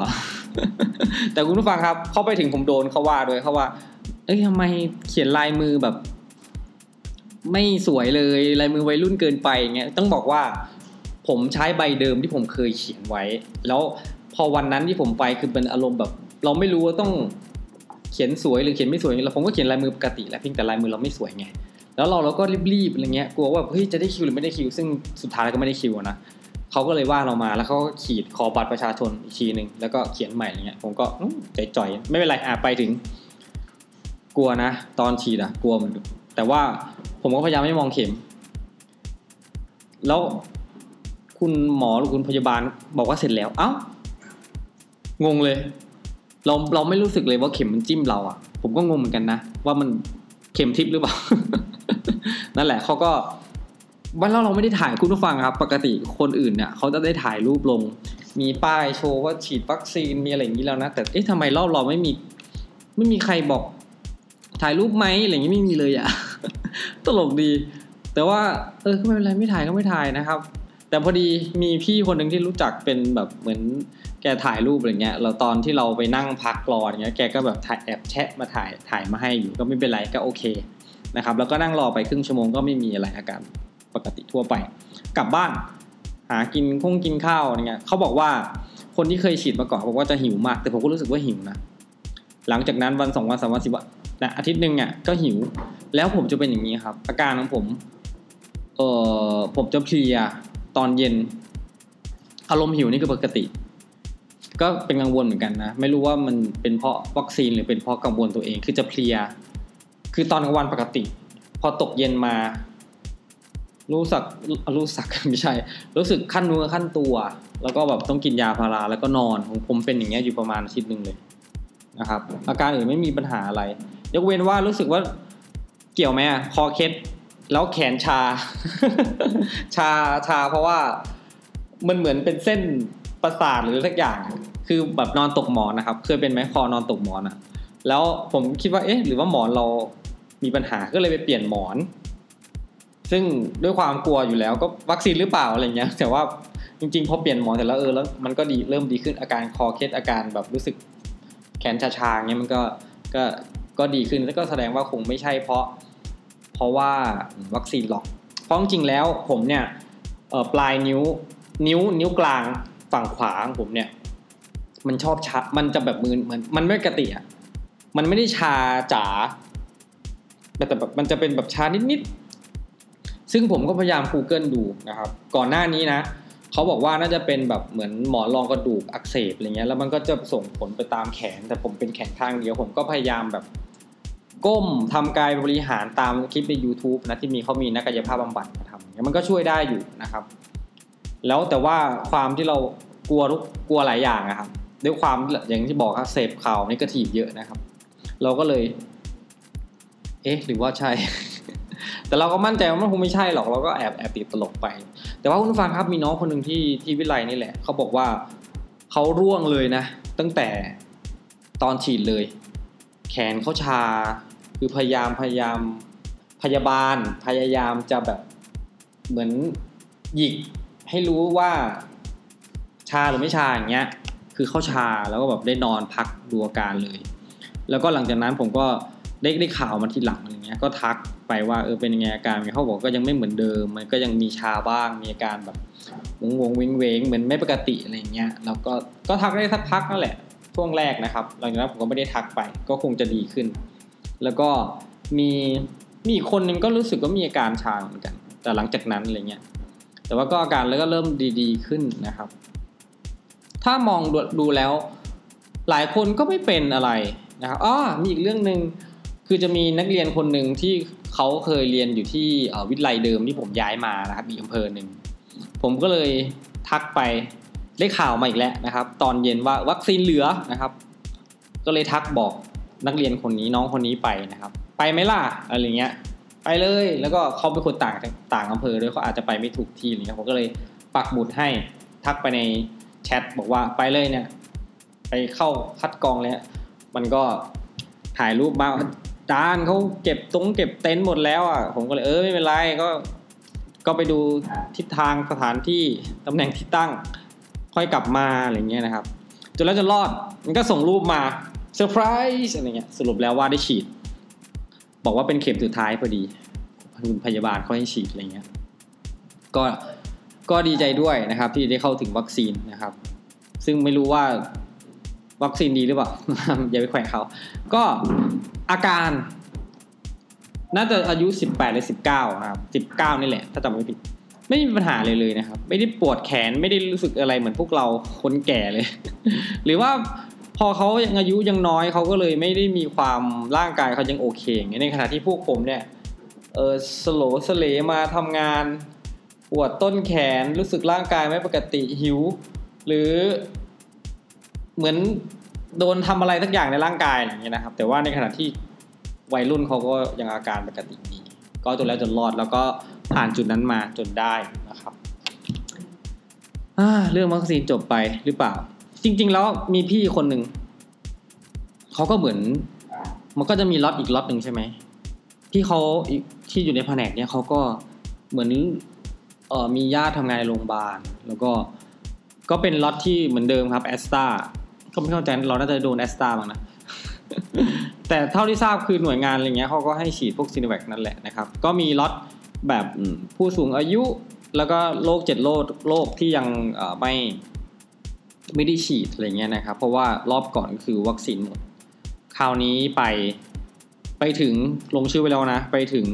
แต่คุณผู้ฟังครับ เข้าไปถึงผมโดนเขาว่าด้วยเขาว่า เอ้ยทำไมเขียนลายมือแบบ ไม่สวยเลยลายมือวัยรุ่นเกินไปเงี้ยต้องบอกว่า ผมใช้ใบเดิมที่ผมเคยเขียนไว้ แล้วพอวันนั้นที่ผมไปคือเป็นอารมณ์แบบ เราไม่รู้ว่าต้องเขียนสวยหรือเขียนไม่สวยเราผมก็เขียนลายมือปกติแหละเพียงแต่ลายมือเราไม่สวยไงแล้วเราเราก็รีบๆอะไรเงี้ยกลัวว่าเฮ้ยจะได้คิวหรือไม่ได้คิว ซึ่งสุดท้ายก็ไม่ได้คิวนะ เขาก็เลยว่าเรามาแล้วเขาก็ขีดขอบัตรประชาชนอีกทีหนึ่งแล้วก็เขียนใหม่อะไรเงี้ยผมก็ใจจ่อยไม่เป็นไรอะไปถึง กลัวนะ ตอนฉีดอะ กลัวมันแต่ว่าผมก็พยายามไม่มองเข็ม แล้วคุณหมอหรือคุณพยาบาลบอกว่าเสร็จแล้ว เอ้างงเลย เราเราไม่รู้สึกเลยว่าเข็มมันจิ้มเราอะ ผมก็งงเหมือนกันนะว่ามันเข็มทิพย์หรือเปล่า นั่นแหละเขาก็ วันเราเราไม่ได้ถ่ายคุณผู้ฟังครับ ปกติคนอื่นเนี่ยเขาจะได้ถ่ายรูปลง มีป้ายโชว์ว่าฉีดวัคซีนมีอะไรอย่างนี้แล้วนะ แต่เอ๊ะทำไมรอบเราไม่มี ไม่มีใครบอก ถ่ายรูปไหมอะไรอย่างนี้ไม่มีเลยอะตลกดี แต่ว่า เออก็ไม่เป็นไรไม่ถ่ายก็ไม่ถ่ายนะครับ แต่พอดีมีพี่คนหนึ่งที่รู้จักเป็นแบบเหมือนแกถ่ายรูปอะไรเงี้ยเราตอนที่เราไปนั่งพักรออย่างเงี้ยแกก็แบบถ่ายแอบแชะมาถ่ายถ่ายมาให้อยู่ก็ไม่เป็นไรก็โอเคนะครับแล้วก็นั่งรอไปครึ่งชั่วโมงก็ไม่มีอะไรอาการ ปกติทั่วไป กลับบ้าน หากินคงกินข้าวอะไรเงี้ยเขาบอกว่าคนที่เคยฉีดมาก่อนบอกว่าจะหิวมาก แต่ผมก็รู้สึกว่าหิวนะหลังจากนั้นวันสองวันสามวันสิบวันนะอาทิตย์หนึ่งอะก็หิว แล้วผมจะเป็นอย่างนี้ครับอาการของผมเอ่อผมจะเพลียตอนเย็น อารมณ์หิวนี่คือปกติ ก็เป็นกังวลเหมือนกันนะ ไม่รู้ว่ามันเป็นเพราะวัคซีนหรือเป็นเพราะกังวลตัวเองคือจะเพลีย คือตอนกลางวันปกติ พอตกเย็นมา รู้สึกรู้สึกไม่ใช่ รู้สึกขั้นเนื้อขั้นตัว แล้วก็แบบต้องกินยาพาราแล้วก็นอนของผมเป็นอย่างเงี้ยอยู่ประมาณอาทิตย์หนึ่งเลยนะครับ อาการอื่นไม่มีปัญหาอะไร ยกเว้นว่ารู้สึกว่าเกี่ยวไหมอะคอเคล็ดแล้วแขนชา ชาชาเพราะว่ามันเหมือนเป็นเส้นประสาทหรือสักอย่าง คือแบบนอนตกหมอนนะครับ เคยเป็นไหมคอนอนตกหมอนอะแล้วผมคิดว่าเอ๊ะ หรือว่าหมอนเรามีปัญหาก็เลยไปเปลี่ยนหมอน ซึ่งด้วยความกลัวอยู่แล้วก็วัคซีนหรือเปล่าอะไรเงี้ย แต่ว่าจริงๆพอเปลี่ยนหมอเสร็จแล้วเออแล้วมันก็ดีเริ่มดีขึ้นอาการคอเคล็ดอาการแบบรู้สึกแขนชาๆเงี้ยมันก็ก็ก็ดีขึ้นแล้วก็แสดงว่าคงไม่ใช่เพราะ เพราะว่าวัคซีนหรอกเพราะจริงแล้วผมเนี่ยปลายนิ้วนิ้วนิ้วกลางฝั่งขวาของผมเนี่ย มันชอบชา มันจะแบบมือเหมือนมันไม่กระติอะมันไม่ได้ชาจ๋าแต่แบบมันจะเป็นแบบชานิดๆ ซึ่งผมก็พยายาม Google ดูนะครับ ก่อนหน้านี้นะเขาบอกว่าน่าจะเป็นแบบเหมือนหมอนรองกระดูกอักเสบอะไรเงี้ยแล้วมันก็จะส่งผลไปตามแขน แต่ผมเป็นแขนข้างเดียวผมก็พยายามแบบก้มทำกายบริหารตามคลิปใน YouTube นะที่มีเขามีนักกายภาพบำบัดมาทำมันก็ช่วยได้อยู่นะครับ แล้วแต่ว่าความที่เรากลัวทุกกลัวหลายอย่างนะครับ ด้วยความอย่างที่บอกครับเสพข่าวนิเกทีฟเยอะนะครับ เราก็เลย เอ๊ะ หรือว่าใช่ แต่เราก็มั่นใจว่ามันคงไม่ใช่หรอกเราก็แอบแอบติดตลกไป แต่ว่าคุณฟังครับมีน้องคนหนึ่งที่ที่วิไลนี่แหละ เขาบอกว่าเขาร่วงเลยนะ ตั้งแต่ตอนฉีดเลย แขนเขาชา คือพยายามพยายามพยาบาลพยายามจะแบบเหมือนหยิกให้รู้ว่าชาหรือไม่ชาอย่างเงี้ย คือเข้าชาแล้วก็แบบได้นอนพักดูอาการเลย แล้วก็หลังจากนั้นผมก็ ได้ได้ข่าวมาทีหลังอะไรเงี้ยก็ทักไปว่าเออเป็นยังไงอาการเขาบอกก็ยังไม่เหมือนเดิม มันก็ยังมีชาบ้างมีอาการแบบวงวงเวงเวงเหมือนไม่ปกติอะไรเงี้ยแล้วก็ก็ทักได้สักพักนั่นแหละช่วงแรกนะครับหลังจากนั้นผมก็ไม่ได้ทักไป ก็คงจะดีขึ้น แล้วก็มีมีอีกคนนึงก็รู้สึกว่ามีอาการชาเหมือนกัน แต่หลังจากนั้นอะไรเงี้ยแต่ว่าก็อาการแล้วก็เริ่มดีๆขึ้นนะครับ ถ้ามองดูแล้วหลายคนก็ไม่เป็นอะไรนะครับอ๋อมีอีกเรื่องหนึ่ง คือจะมีนักเรียนคนหนึ่งที่เขาเคยเรียนอยู่ที่วิทยาลัยเดิมที่ผมย้ายมานะครับอีกอำเภอหนึ่งผมก็เลยทักไปได้ข่าวมาอีกแล้วนะครับ ตอนเย็นว่าวัคซีนเหลือนะครับ ก็เลยทักบอกนักเรียนคนนี้น้องคนนี้ไปนะครับ ไปไหมล่ะอะไรเงี้ย ไปเลยแล้วก็เขาเป็นคนต่างต่างอำเภอด้วยเขาอาจจะไปไม่ถูกที่อะไรเงี้ยผมก็เลยปักหมุดให้ทักไปในแชทบอกว่าไปเลยเนี่ย ไปเข้าคัดกรองเลยมันก็ถ่ายรูปมา จานเขาเก็บตรงเก็บเต็นท์หมดแล้วอะผมก็เลยเออไม่เป็นไรก็ ก็ไปดูทิศทางสถานที่ตำแหน่งที่ตั้ง ค่อยกลับมาอะไรเงี้ยนะครับ จนแล้วจะรอดมันก็ส่งรูปมาเซอร์ไพรส์อะไรเงี้ยสรุปแล้วว่าได้ฉีด บอกว่าเป็นเข็มสุดท้ายพอดีคุณพยาบาลเขาให้ฉีดอะไรเงี้ยก็ก็ดีใจด้วยนะครับที่ได้เข้าถึงวัคซีนนะครับ ซึ่งไม่รู้ว่า วัคซีนดีหรือเปล่า อย่าไปแขวะเขา ก็อาการน่าจะอายุสิบแปดหรือสิบเก้านะครับสิบเก้านี่แหละ ถ้าจำไม่ผิด ไม่มีปัญหาเลยเลยนะครับ ไม่ได้ปวดแขนไม่ได้รู้สึกอะไรเหมือนพวกเราคนแก่เลย หรือว่าพอเขายังอายุยังน้อยเขาก็เลยไม่ได้มีความร่างกายเขายังโอเคอย่างในขณะที่พวกผมเนี่ยเออสโลสเลมาทำงานปวดต้นแขนรู้สึกร่างกายไม่ปกติหิว หรือ เหมือนโดนทำอะไรสักอย่างในร่างกายอย่างเงี้ยนะครับ แต่ว่าในขณะที่วัยรุ่นเขาก็ยังอาการปกติดี ก็จนแล้วจนรอดแล้วก็ผ่านจุดนั้นมาจนได้นะครับเรื่องวัคซีนจบไปหรือเปล่า จริง ๆ แล้วมีพี่คนหนึ่งเขาก็เหมือน มันก็จะมีล็อตอีกล็อตหนึ่งใช่ไหมที่เขาที่อยู่ในแผนกเนี้ยเขาก็เหมือนเออมีญาติทำงานในโรงพยาบาลแล้วก็ก็เป็นล็อตที่เหมือนเดิมครับแอสตา ก็ไม่เข้าใจเราน่าจะโดนแอสตาบ้างนะ แต่เท่าที่ทราบคือหน่วยงานอะไรเงี้ยเขาก็ให้ฉีดพวกซีโนแวคนั่นแหละนะครับ ก็มีล็อตแบบผู้สูงอายุ แล้วก็โรคเจ็ดโรคโรคที่ยังไม่ไม่ได้ฉีดอะไรเงี้ยนะครับ เพราะว่ารอบก่อนคือวัคซีนหมด คราวนี้ไปไปถึงลงชื่อไว้แล้วนะ ไปถึง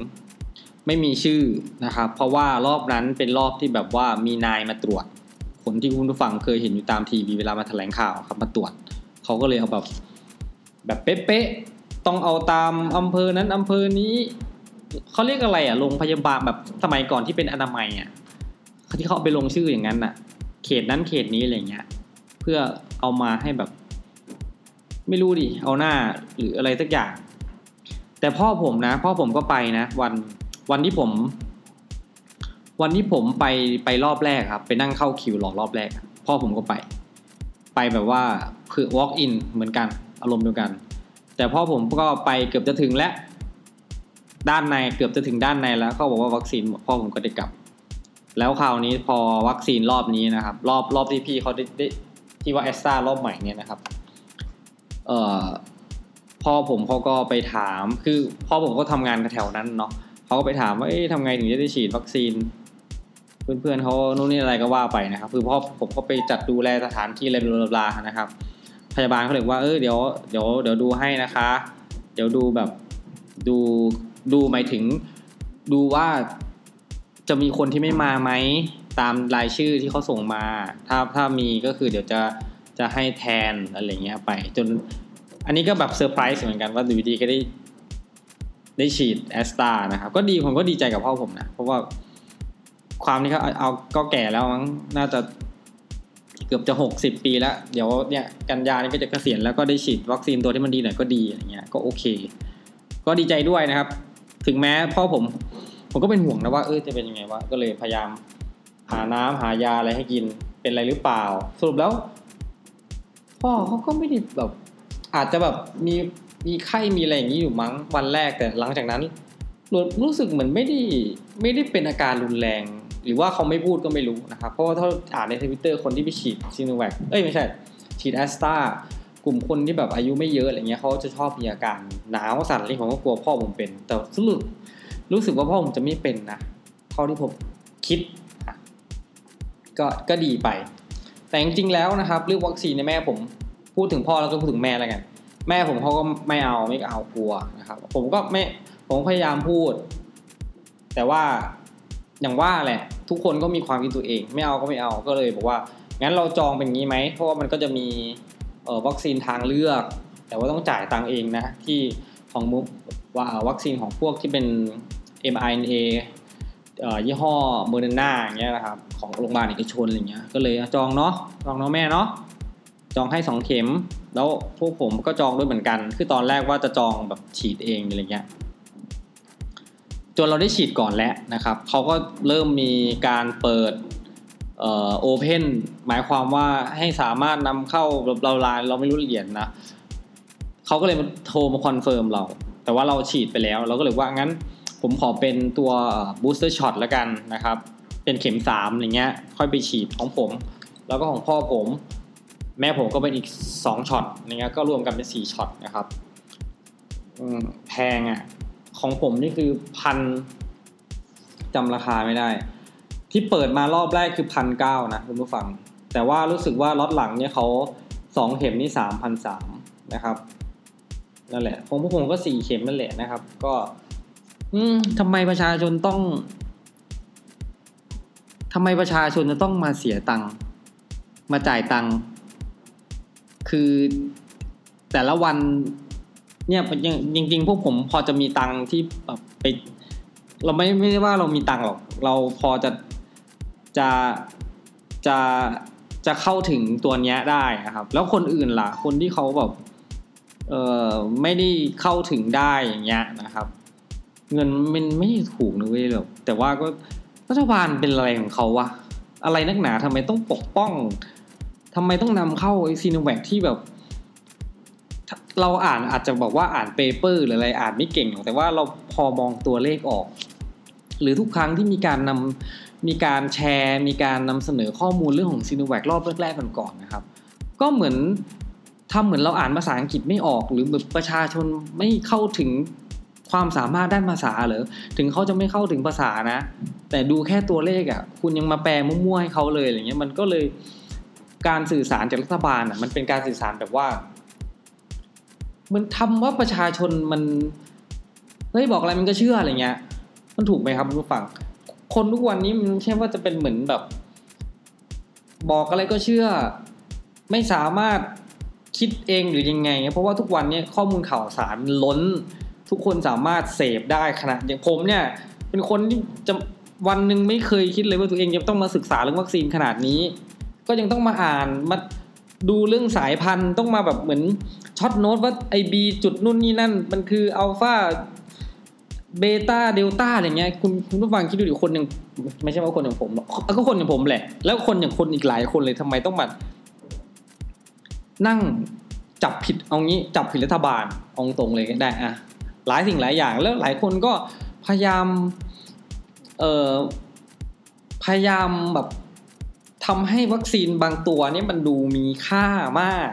ไม่มีชื่อนะครับ เพราะว่ารอบนั้นเป็นรอบที่แบบว่ามีนายมาตรวจ คนที่คุณผู้ฟังเคยเห็นอยู่ตามทีวีเวลามาแถลงข่าวครับมาตรวจเขาก็เลยเอาแบบแบบเป๊ะๆต้องเอาตามอำเภอนั้นอำเภอนี้เขาเรียกอะไรอะโรงพยาบาลแบบสมัยก่อนที่เป็นอนามัยอะที่เขาไปลงชื่ออย่างนั้นอะ เขตนั้นเขตนี้อะไรเงี้ย เพื่อเอามาให้แบบ ไม่รู้ดิเอาหน้าหรืออะไรสักอย่าง แต่พ่อผมนะ พ่อผมก็ไปนะ วันวันที่ผม วันที่ผมไปไปรอบแรกครับ ไปนั่งเข้าคิวรอรอบแรก พ่อผมก็ไป ไปแบบว่าคือ walk in เหมือนกัน อารมณ์เดียวกัน แต่พ่อผมก็ไปเกือบจะถึงแล้ว ด้านในเกือบจะถึงด้านในแล้วเขาบอกว่าวัคซีนพ่อผมก็ได้กลับ แล้วคราวนี้พอวัคซีนรอบนี้นะครับ รอบรอบที่พี่เขาได้ได้ที่ว่าแอสตรารอบใหม่เนี่ยนะครับ เอ่อพ่อผมเขาก็ไปถาม คือพ่อผมก็ทำงานแถวนั้นเนาะเขาก็ไปถามว่าเอ๊ะทำไงถึงจะได้ฉีดวัคซีน เพื่อนๆเขาโน่นนี่อะไรก็ว่าไปนะครับ คือพ่อผมก็ไปจัดดูแลสถานที่อะไรบลาๆนะครับ พยาบาลเขาเลยว่าเออเดี๋ยวเดี๋ยวเดี๋ยวดูให้นะคะ เดี๋ยวดูแบบดูดูหมายถึงดูว่าจะมีคนที่ไม่มาไหมตามรายชื่อที่เขาส่งมา ถ้าถ้ามีก็คือเดี๋ยวจะจะให้แทนอะไรเงี้ยไปจนอันนี้ก็แบบเซอร์ไพรส์เหมือนกันว่าดูดีก็ได้ได้ฉีดแอสตานะครับ ก็ดีผมก็ดีใจกับพ่อผมนะ เพราะว่า ความที่เขาเอาก็แก่แล้วมั้งน่าจะเกือบจะหกสิบปีแล้ว เดี๋ยวเนี่ยกันยานี่ก็จะเกษียณแล้วก็ได้ฉีดวัคซีนตัวที่มันดีหน่อยก็ดีอะไรเงี้ยก็โอเค ก็ดีใจด้วยนะครับ ถึงแม้พ่อผม ผมก็เป็นห่วงนะว่าเออจะเป็นยังไงวะก็เลยพยายามหาน้ำหายาอะไรให้กินเป็นอะไรหรือเปล่า สรุปแล้วพ่อเขาก็ไม่ได้แบบ อาจจะแบบมีมีไข้มีอะไรอย่างนี้อยู่มั้งวันแรกแต่หลังจากนั้นรู้รู้สึกเหมือนไม่ได้ไม่ได้เป็นอาการรุนแรง หรือว่าเขาไม่พูดก็ไม่รู้นะครับเพราะว่าถ้าอ่านในทวิตเตอร์คนที่ไปฉีดซีโนแวคเอ้ยไม่ใช่ ฉีดแอสตากลุ่มคนที่แบบอายุไม่เยอะอะไรเงี้ยเขาจะชอบมีอาการหนาวสั่นอะไรผมก็กลัวพ่อผมเป็น แต่สรุปรู้สึกว่าพ่อผมจะไม่เป็นนะเท่าที่ผมคิดก็ก็ดีไป แต่จริงๆแล้วนะครับเรื่องวัคซีนในแม่ผมพูดถึงพ่อแล้วก็พูดถึงแม่แล้วกัน แม่ผมเขาก็ไม่เอาไม่เอากลัวนะครับ ผมก็ไม่ผมพยายามพูด แต่ว่า อย่างว่าแหละทุกคนก็มีความคิดตัวเอง ไม่เอาก็ไม่เอาก็เลยบอกว่างั้นเราจองเป็นงี้ไหมเพราะว่ามันก็จะมีเอ่อวัคซีนทางเลือก แต่ว่าต้องจ่ายตังเองนะที่ของมุกว่าวัคซีนของพวกที่เป็น mRNA เอ่อยี่ห้อโมเดอร์นาอย่างเงี้ยนะครับของโรงพยาบาลเอกชนอะไรเงี้ยก็เลยจองเนาะจองเนาะแม่เนาะจองให้สองเข็ม แล้วพวกผมก็จองด้วยเหมือนกัน คือตอนแรกว่าจะจองแบบฉีดเองอะไรเงี้ย นเราได้ฉีดก่อนแล้วนะครับเขาก็เริ่มมีการเปิดเอ่อ open หมายความว่าให้สามารถนำเข้าเราลายเราไม่รู้ละเอียดนะเขาก็เลยมาโทรมา confirm เรา แต่ว่าเราฉีดไปแล้ว เราก็เลยว่างั้นผมขอเป็นตัว booster shot แล้วกันนะครับ เป็นเข็มสามอย่างเงี้ย ค่อยไปฉีดของผม แล้วก็ของพ่อผม แม่ผมก็เป็นอีกสองช็อตอย่างเงี้ยก็รวมกันเป็นสี่ช็อตนะครับแพงอะ ของผมนี่คือพันจำราคาไม่ได้ ที่เปิดมารอบแรกคือพันเก้านะคุณผู้ฟัง แต่ว่ารู้สึกว่าล็อตหลังเนี่ยเขาสองเข็มนี่สามพันสามนะครับนั่นแหละของพวกผมก็สี่เข็มนั่นแหละนะครับ ก็ อืมทำไมประชาชนต้องทำไมประชาชนจะต้องมาเสียตังค์มาจ่ายตังค์คือแต่ละวัน เนี่ยจริงจริงๆพวกผมพอจะมีตังค์ที่แบบไป เราไม่ไม่ได้ว่าเรามีตังค์หรอก เราพอจะจะจะจะเข้าถึงตัวเนี้ยได้นะครับ แล้วคนอื่นล่ะ คนที่เขาแบบเออไม่ได้เข้าถึงได้อย่างเงี้ยนะครับ เงินมันไม่ถูกนะเว้ยหรอกแต่ว่าก็รัฐบาลเป็นอะไรของเขาวะอะไรนักหนาทำไมต้องปกป้องทำไมต้องนำเข้าไอ้ซิโนแวคที่แบบ เราอ่านอาจจะบอกว่าอ่าน paper หรืออะไรอ่านไม่เก่งหรอกแต่ว่าเราพอมองตัวเลขออก หรือทุกครั้งที่มีการนำมีการแชร์ มีการนำเสนอข้อมูลเรื่องของซีโนแวครอบแรกๆก่อนๆนะครับ ก็เหมือนทำเหมือนเราอ่านภาษาอังกฤษไม่ออก หรือแบบประชาชนไม่เข้าถึงความสามารถด้านภาษาหรอถึงเขาจะไม่เข้าถึงภาษานะ แต่ดูแค่ตัวเลขอะ่ะ คุณยังมาแปลมั่วๆให้เขาเลยอะไรเงี้ยมันก็เลยการสื่อสารจากรัฐบาลอะมันเป็นการสื่อสารแบบว่า มันทำว่าประชาชนมันเฮ้ยบอกอะไรมันก็เชื่ออะไรเงี้ย มันถูกไหมครับคุณผู้ฟัง คนทุกวันนี้มันไม่ใช่ว่าจะเป็นเหมือนแบบ บอกอะไรก็เชื่อ ไม่สามารถคิดเองหรือยังไง เพราะว่าทุกวันนี้ข้อมูลข่าวสารล้น ทุกคนสามารถเสพได้ขนาดอย่างผมเนี่ย เป็นคนที่จะวันหนึ่งไม่เคยคิดเลยว่าตัวเองจะต้องมาศึกษาเรื่องวัคซีนขนาดนี้ ก็ยังต้องมาอ่านมาดูเรื่องสายพันธุ์ต้องมาแบบเหมือน ช็อตโน้ตว่าไอบีจุดนู่นนี่นั่น มันคืออัลฟาเบต้าเดลต้าอย่างเงี้ยคุณคุณผู้ฟังคิดดูดิคนหนึ่งไม่ใช่ว่าคนอย่างผมหรอกก็คนอย่างผมแหละ แล้วคนอย่างคนอีกหลายคนเลยทำไมต้องมานั่งจับผิดเอางี้จับผิดรัฐบาลองตรงเลยก็ได้อะหลายสิ่งหลายอย่าง แล้วหลายคนก็พยายามเอ่อพยายามแบบทำให้วัคซีนบางตัวนี่มันดูมีค่ามาก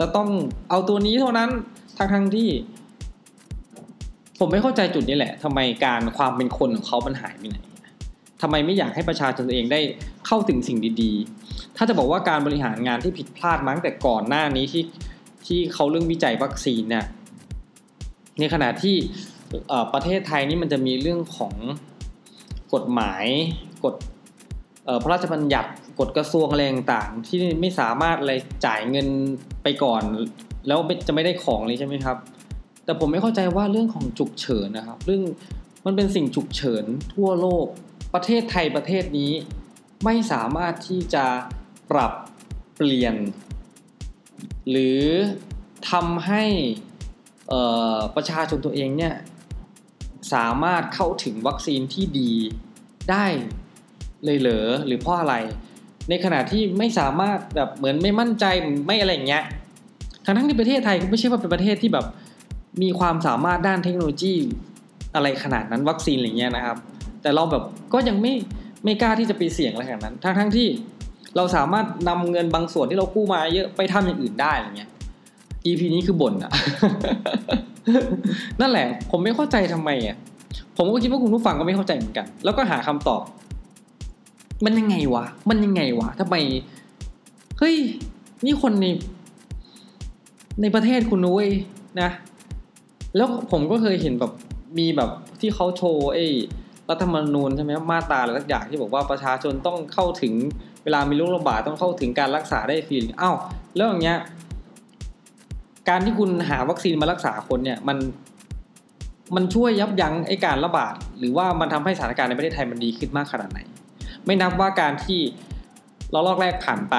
จะต้องเอาตัวนี้เท่านั้นทั้งทั้งที่ ผมไม่เข้าใจจุดนี้แหละทำไมการความเป็นคนของเขามันหายไปไหนทำไมไม่อยากให้ประชาชนเองได้เข้าถึงสิ่งดีๆ ถ้าจะบอกว่าการบริหารงานที่ผิดพลาดมั้งแต่ก่อนหน้านี้ที่ที่เขาเรื่องวิจัยวัคซีนเนี่ยในขณะที่ประเทศไทยนี่มันจะมีเรื่องของกฎหมายกฎพระราชบัญญัติ กฎกระทรวงอะไรต่างๆที่ไม่สามารถอะไรจ่ายเงินไปก่อน แล้วจะไม่ได้ของเลยใช่ไหมครับ แต่ผมไม่เข้าใจว่าเรื่องของฉุกเฉินนะครับ เรื่องมันเป็นสิ่งฉุกเฉินทั่วโลก ประเทศไทยประเทศนี้ไม่สามารถที่จะปรับเปลี่ยน หรือทำให้ประชาชนตัวเองเนี่ยสามารถเข้าถึงวัคซีนที่ดีได้เลยเหรอหรือเพราะอะไร ในขณะที่ไม่สามารถแบบเหมือนไม่มั่นใจไม่อะไรอย่างเงี้ยทั้งทั้งที่ประเทศไทยก็ไม่ใช่ว่าเป็นประเทศที่แบบมีความสามารถด้านเทคโนโลยีอะไรขนาดนั้นวัคซีนอะไรเงี้ยนะครับ แต่เราแบบก็ยังไม่ไม่กล้าที่จะไปเสี่ยงอะไรขนาดนั้น ทั้งทั้งที่เราสามารถนำเงินบางส่วนที่เรากู้มาเยอะไปทำอย่างอื่นได้อะไรเงี้ย EP นี้คือบ่นอะนั่นแหละ ผมไม่เข้าใจทำไมอะผมก็คิดว่าคุณผู้ฟังก็ไม่เข้าใจเหมือนกัน แล้วก็หาคำตอบ มันยังไงวะ มันยังไงวะทำไม เฮ้ย นี่คนใน ในประเทศคุณนุ้ยนะ แล้วผมก็เคยเห็นแบบมีแบบที่เขาโชว์ไอ้รัฐธรรมนูญใช่ไหมมาตราอะไรสักอย่างที่บอกว่าประชาชนต้องเข้าถึงเวลามีโรคระบาดต้องเข้าถึงการรักษาได้ฟรีอ้าวแล้วอย่างเงี้ย การที่คุณหาวัคซีนมารักษาคนเนี่ยมันมันช่วยยับยั้งไอ้การระบาด หรือว่ามันทำให้สถานการณ์ในประเทศไทยมันดีขึ้นมากขนาดไหน ไม่นับว่าการที่ระลอกแรกผ่านไป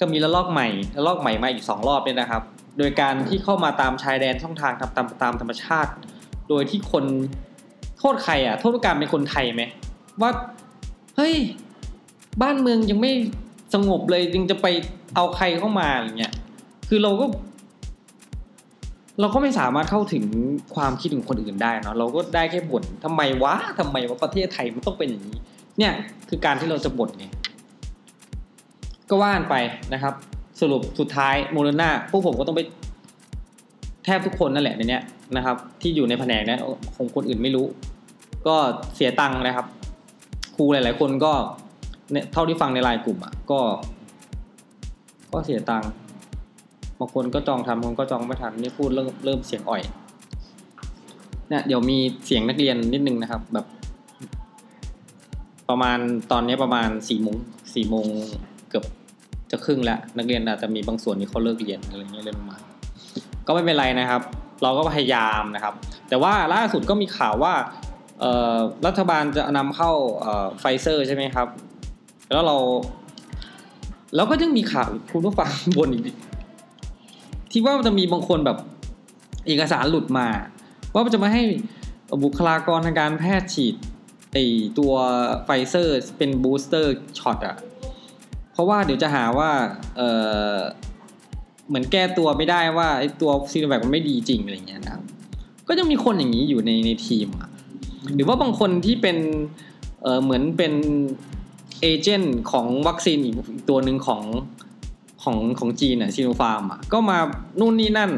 ก็มีระลอกใหม่ระลอกใหม่มาอีกสองรอบเนี่ยนะครับ โดยการที่เข้ามาตามชายแดนช่องทางตามตามตามธรรมชาติ โดยที่คนโทษใครอะโทษการเป็นคนไทยไหมว่าเฮ้ยบ้านเมืองยังไม่สงบเลยยังจะไปเอาใครเข้ามาอะไรเงี้ยคือเราก็ เราก็ไม่สามารถเข้าถึงความคิดของคนอื่นได้เนาะเราก็ได้แค่บ่นทำไมวะทำไมว่าประเทศไทยมันต้องเป็นอย่างนี้ เนี่ยคือการที่เราจะบ่นไงก็ว่านไปนะครับ สรุปสุดท้ายโมเดอร์นาพวกผมก็ต้องไปแทบทุกคนนั่นแหละในนี้นะครับ ที่อยู่ในแผนกนี้คงคนอื่นไม่รู้ ก็เสียตังค์นะครับ ครูหลาย ๆ คนก็เนี่ยเท่าที่ฟังในไลน์กลุ่มอะก็ ก็เสียตังค์บางคนก็จองทำบางคนก็จองไม่ทันนี่พูดเริ่มเริ่มเสียงอ่อยเนี่ยเดี๋ยวมีเสียงนักเรียนนิดนึงนะครับ แบบ ประมาณตอนนี้ประมาณสี่โมงสี่โมงเกือบจะครึ่งแล้วนักเรียนอาจจะมีบางส่วนที่เขาเลิกเรียนอะไรเงี้ยเริ่มมา ก็ไม่เป็นไรนะครับ เราก็พยายามนะครับ แต่ว่าล่าสุดก็มีข่าวว่ารัฐบาลจะนำเข้าไฟเซอร์ใช่ไหมครับ แล้วเรา แล้วก็ยังมีข่าวคุณผู้ฟังบนอีกที่ว่าจะมีบางคนแบบเอกสารหลุดมา ว่าจะมาให้บุคลากรทางการแพทย์ฉีด ไอตัวไฟเซอร์เป็น booster shot อะเพราะว่าเดี๋ยวจะหาว่าเออเหมือนแก้ตัวไม่ได้ว่าไอ้ตัวซิโนแวคมันไม่ดีจริงอะไรเงี้ยนะครับก็ยังมีคนอย่างนี้อยู่ในในทีมอะหรือว่าบางคนที่เป็นเออเหมือนเป็น agent ของวัคซีนอีกตัวหนึ่งของของของจีนอะซิโนฟาร์มอะก็มานู่นนี่นั่น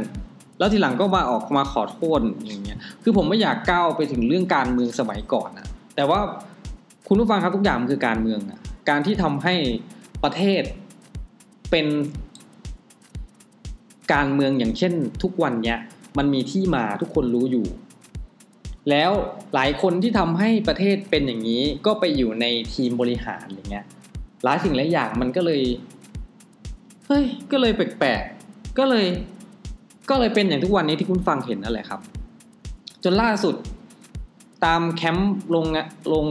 แล้วทีหลังก็มาออกมาขอโทษอย่างเงี้ยคือผมไม่อยากก้าวไปถึงเรื่องการเมืองสมัยก่อนนะ แต่ว่าคุณผู้ฟังครับทุกอย่างมันคือการเมืองอะการที่ทำให้ประเทศเป็นการเมืองอย่างเช่น ทุกวันเนี้ยมันมีที่มาทุกคนรู้อยู่ แล้วหลายคนที่ทำให้ประเทศเป็นอย่างนี้ก็ไปอยู่ในทีมบริหารอย่างเงี้ยหลายสิ่งหลายอย่างมันก็เลยเฮ้ยก็เลยแปลกๆก็เลย ก็เลยเป็นอย่างทุกวันนี้ที่คุณฟังเห็นนั่นแหละครับ จนล่าสุด ตามแคมป์ลงลง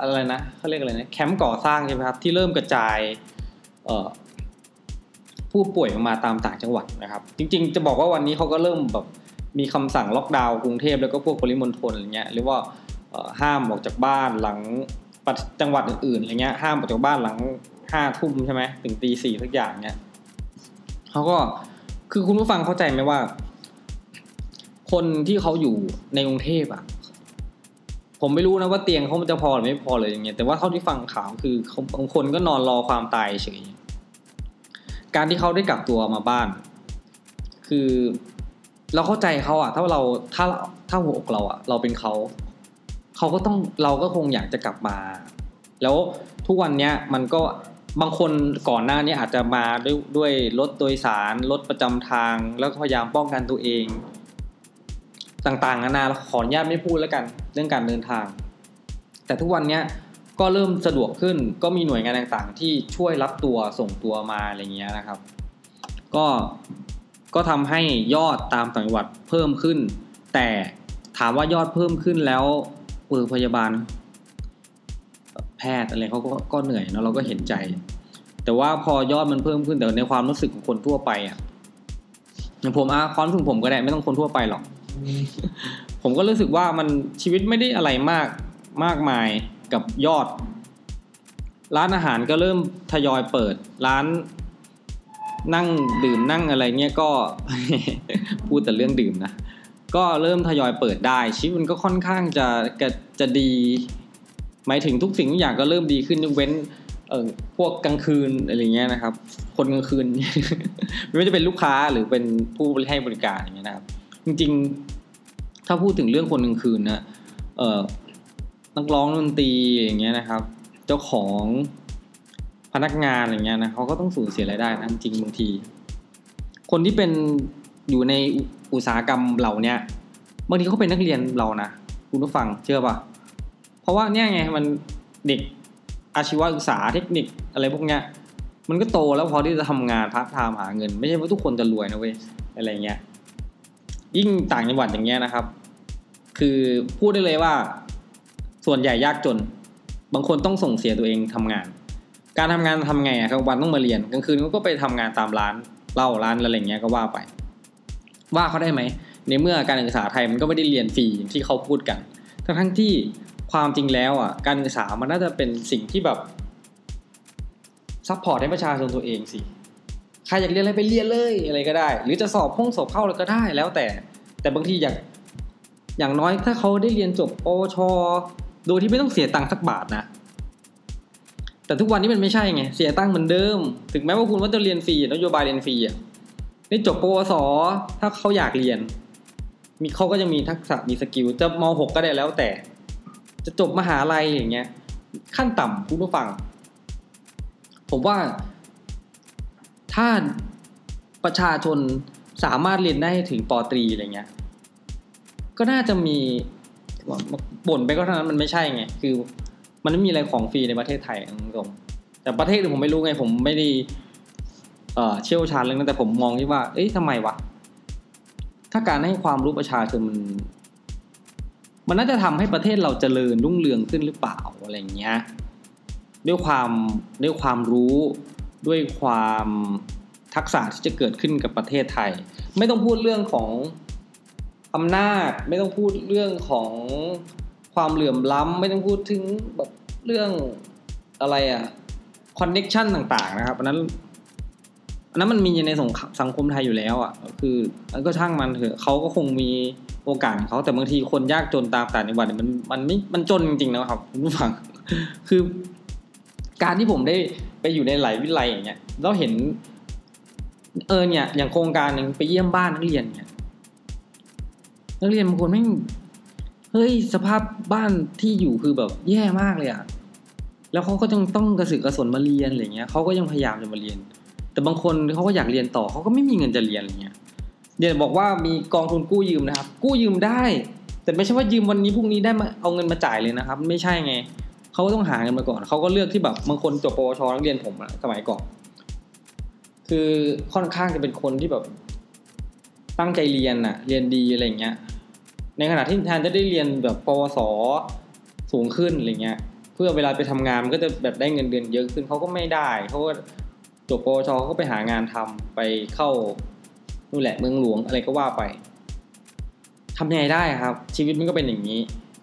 อะไรนะเขาเรียกอะไรนะแคมป์ก่อสร้างใช่ไหมครับที่เริ่มกระจายผู้ป่วยออกมาตามต่างจังหวัดนะครับ จริง ๆ จะบอกว่าวันนี้เขาก็เริ่มแบบมีคำสั่งล็อกดาวน์กรุงเทพแล้วก็พวกปริมณฑลอะไรเงี้ยหรือว่าห้ามออกจากบ้านหลังจังหวัดอื่นๆอะไรเงี้ยห้ามออกจากบ้านหลังห้าทุ่มใช่ไหมถึงตีสี่ทุกอย่างเนี้ยเขาก็คือคุณผู้ฟังเข้าใจไหมว่า คนที่เขาอยู่ในกรุงเทพอะ ผมไม่รู้นะว่าเตียงเขาจะพอหรือไม่พอเลยอย่างเงี้ยแต่ว่าเท่าที่ฟังข่าวคือบางคนก็นอนรอความตายเฉยการที่เขาได้กลับตัวมาบ้าน คือเราเข้าใจเขาอะถ้าเราถ้าถ้าหัวอกเราอะเราเป็นเขาเขาก็ต้องเราก็คงอยากจะกลับมา แล้วทุกวันเนี้ยมันก็บางคนก่อนหน้านี้อาจจะมาด้วยด้วยรถโดยสารรถประจำทาง แล้วก็พยายามป้องกันตัวเอง ต่างๆนานาขออนุญาตไม่พูดแล้วกันเรื่องการเดินทาง แต่ทุกวันนี้ก็เริ่มสะดวกขึ้น ก็มีหน่วยงานต่างๆ ที่ช่วยรับตัวส่งตัวมาอะไรเงี้ยนะครับ ก็ก็ทำให้ยอดตามต่างจังหวัดเพิ่มขึ้น แต่ถามว่ายอดเพิ่มขึ้นแล้วเออพยาบาล แพทย์อะไรเขาก็ก็เหนื่อยเนาะเราก็เห็นใจ แต่ว่าพอยอดมันเพิ่มขึ้นแต่ในความรู้สึกของคนทั่วไปอะอย่างผมอะความรู้สึกผมก็ได้ไม่ต้องคนทั่วไปหรอก ผมก็รู้สึกว่ามันชีวิตไม่ได้อะไรมากมากมายกับยอด ร้านอาหารก็เริ่มทยอยเปิด ร้านนั่งดื่มนั่งอะไรเงี้ยก็พูดแต่เรื่องดื่มนะก็เริ่มทยอยเปิดได้ชีวิตมันก็ค่อนข้างจะจะจะดี หมายถึงทุกสิ่งทุกอย่างก็เริ่มดีขึ้นยกเว้นเออพวกกลางคืนอะไรเงี้ยนะครับ คนกลางคืนไม่ว่าจะเป็นลูกค้าหรือเป็นผู้ให้บริการอย่างเงี้ยนะครับ จริงๆ ถ้าพูดถึงเรื่องคนกลางคืนนะเอ่อนักร้องดนตรีอย่างเงี้ยนะครับ เจ้าของพนักงานอย่างเงี้ยนะเขาก็ต้องสูญเสียรายได้นะจริงบางที คนที่เป็นอยู่ในอุตสาหกรรมเหล่าเนี้ยบางทีเขาเป็นนักเรียนเรานะคุณผู้ฟังเชื่อปะเพราะว่าเนี่ยไงมันเด็กอาชีวศึกษาเทคนิคอะไรพวกเนี้ยมันก็โตแล้วพอที่จะทำงานพาร์ทไทม์หาเงิน ไม่ใช่ว่าทุกคนจะรวยนะเว้ยอะไรเงี้ย ยิ่งต่างจังหวัดอย่างเงี้ยนะครับ คือพูดได้เลยว่า ส่วนใหญ่ยากจน บางคนต้องส่งเสียตัวเองทำงาน การทำงานทำไงอะกลางวันต้องมาเรียนกลางคืนก็ไปทำงานตามร้านเหล้าร้านอะไรเงี้ยก็ว่าไป ว่าเขาได้ไหมในเมื่อการศึกษาไทยมันก็ไม่ได้เรียนฟรีที่เขาพูดกัน ทั้งทั้งที่ความจริงแล้วอะการศึกษามันน่าจะเป็นสิ่งที่แบบ support ให้ประชาชนตัวเองสิ ใครอยากเรียนอะไรไปเรียนเลยอะไรก็ได้ หรือจะสอบห้องสอบเข้าอะไรก็ได้แล้วแต่ แต่บางทีอยากอย่างน้อยถ้าเขาได้เรียนจบปวช โดยที่ไม่ต้องเสียตังค์สักบาทนะ แต่ทุกวันนี้มันไม่ใช่ไง เสียตังค์เหมือนเดิม ถึงแม้ว่าคุณว่าจะเรียนฟรีนโยบายเรียนฟรีอะนี่จบปวส ถ้าเขาอยากเรียน มีเขาก็จะมีทักษะมี skill จะม.หกก็ได้แล้วแต่ จะจบมหาลัยอย่างเงี้ย ขั้นต่ำคุณผู้ฟัง ผมว่า ถ้าประชาชนสามารถเรียนได้ถึงปตรีอะไรเงี้ย ก็น่าจะมีบ่นไปก็เท่านั้นมันไม่ใช่ไง คือ มันไม่มีอะไรของฟรีในประเทศไทยตรงแต่ประเทศอื่นผมไม่รู้ไง ผมไม่ได้เเชี่ยวชาญเรื่องนั้นแต่ผมมองที่ว่า เอ๊ะทำไมวะ ถ้าการให้ความรู้ประชาชนมัน มันน่าจะทำให้ประเทศเราเจริญรุ่งเรืองขึ้นหรือเปล่าอะไรเงี้ย ด้วยความด้วยความรู้ ด้วยความทักษะที่จะเกิดขึ้นกับประเทศไทย ไม่ต้องพูดเรื่องของอำนาจ ไม่ต้องพูดเรื่องของความเหลื่อมล้ำไม่ต้องพูดถึงแบบเรื่องอะไรอะคอนเน็ชันต่างๆนะครับอันนั้นอันนั้นมันมีในสงสังคมไทยอยู่แล้วอะคือมันก็ช่างมันเถอะเขาก็คงมีโอกาสของเขาแต่บางทีคนยากจนตามต่างจังหวัดเนี่ยมันมันไม่มันจนจริงๆนะครับคุณผู้ฟัง คือ การที่ผมได้ ไปอยู่ในหลายวิทยาลัยอย่างเงี้ยเราเห็น เออเนี่ย อย่างโครงการหนึ่งไปเยี่ยมบ้านนักเรียนเนี่ยนักเรียนบางคนไม่เฮ้ยสภาพบ้านที่อยู่คือแบบแย่มากเลยอะแล้วเขาก็ต้องต้องกระสือกระสนมาเรียนอะไรเงี้ยเขาก็ยังพยายามจะมาเรียน แต่บางคนเขาก็อยากเรียนต่อเขาก็ไม่มีเงินจะเรียนอะไรเงี้ยเดี๋ยวบอกว่ามีกองทุนกู้ยืมนะครับ กู้ยืมได้ แต่ไม่ใช่ว่ายืมวันนี้พรุ่งนี้ได้มาเอาเงินมาจ่ายเลยนะครับ ไม่ใช่ไง เขาก็ต้องหาเงินมาก่อน เขาก็เลือกที่แบบบางคนจบปวชนักเรียนผมอะสมัยก่อน คือค่อนข้างจะเป็นคนที่แบบตั้งใจเรียนอะเรียนดีอะไรเงี้ย ในขณะที่แทนจะได้เรียนแบบปวสสูงขึ้นอะไรเงี้ย เพื่อเวลาไปทำงานมันก็จะแบบได้เงินเดือนเยอะขึ้นเขาก็ไม่ได้เขาก็จบปวชเขาก็ไปหางานทำไปเข้านู่นแหละเมืองหลวงอะไรก็ว่าไปทำยังไงได้ครับ ชีวิตมันก็เป็นอย่างนี้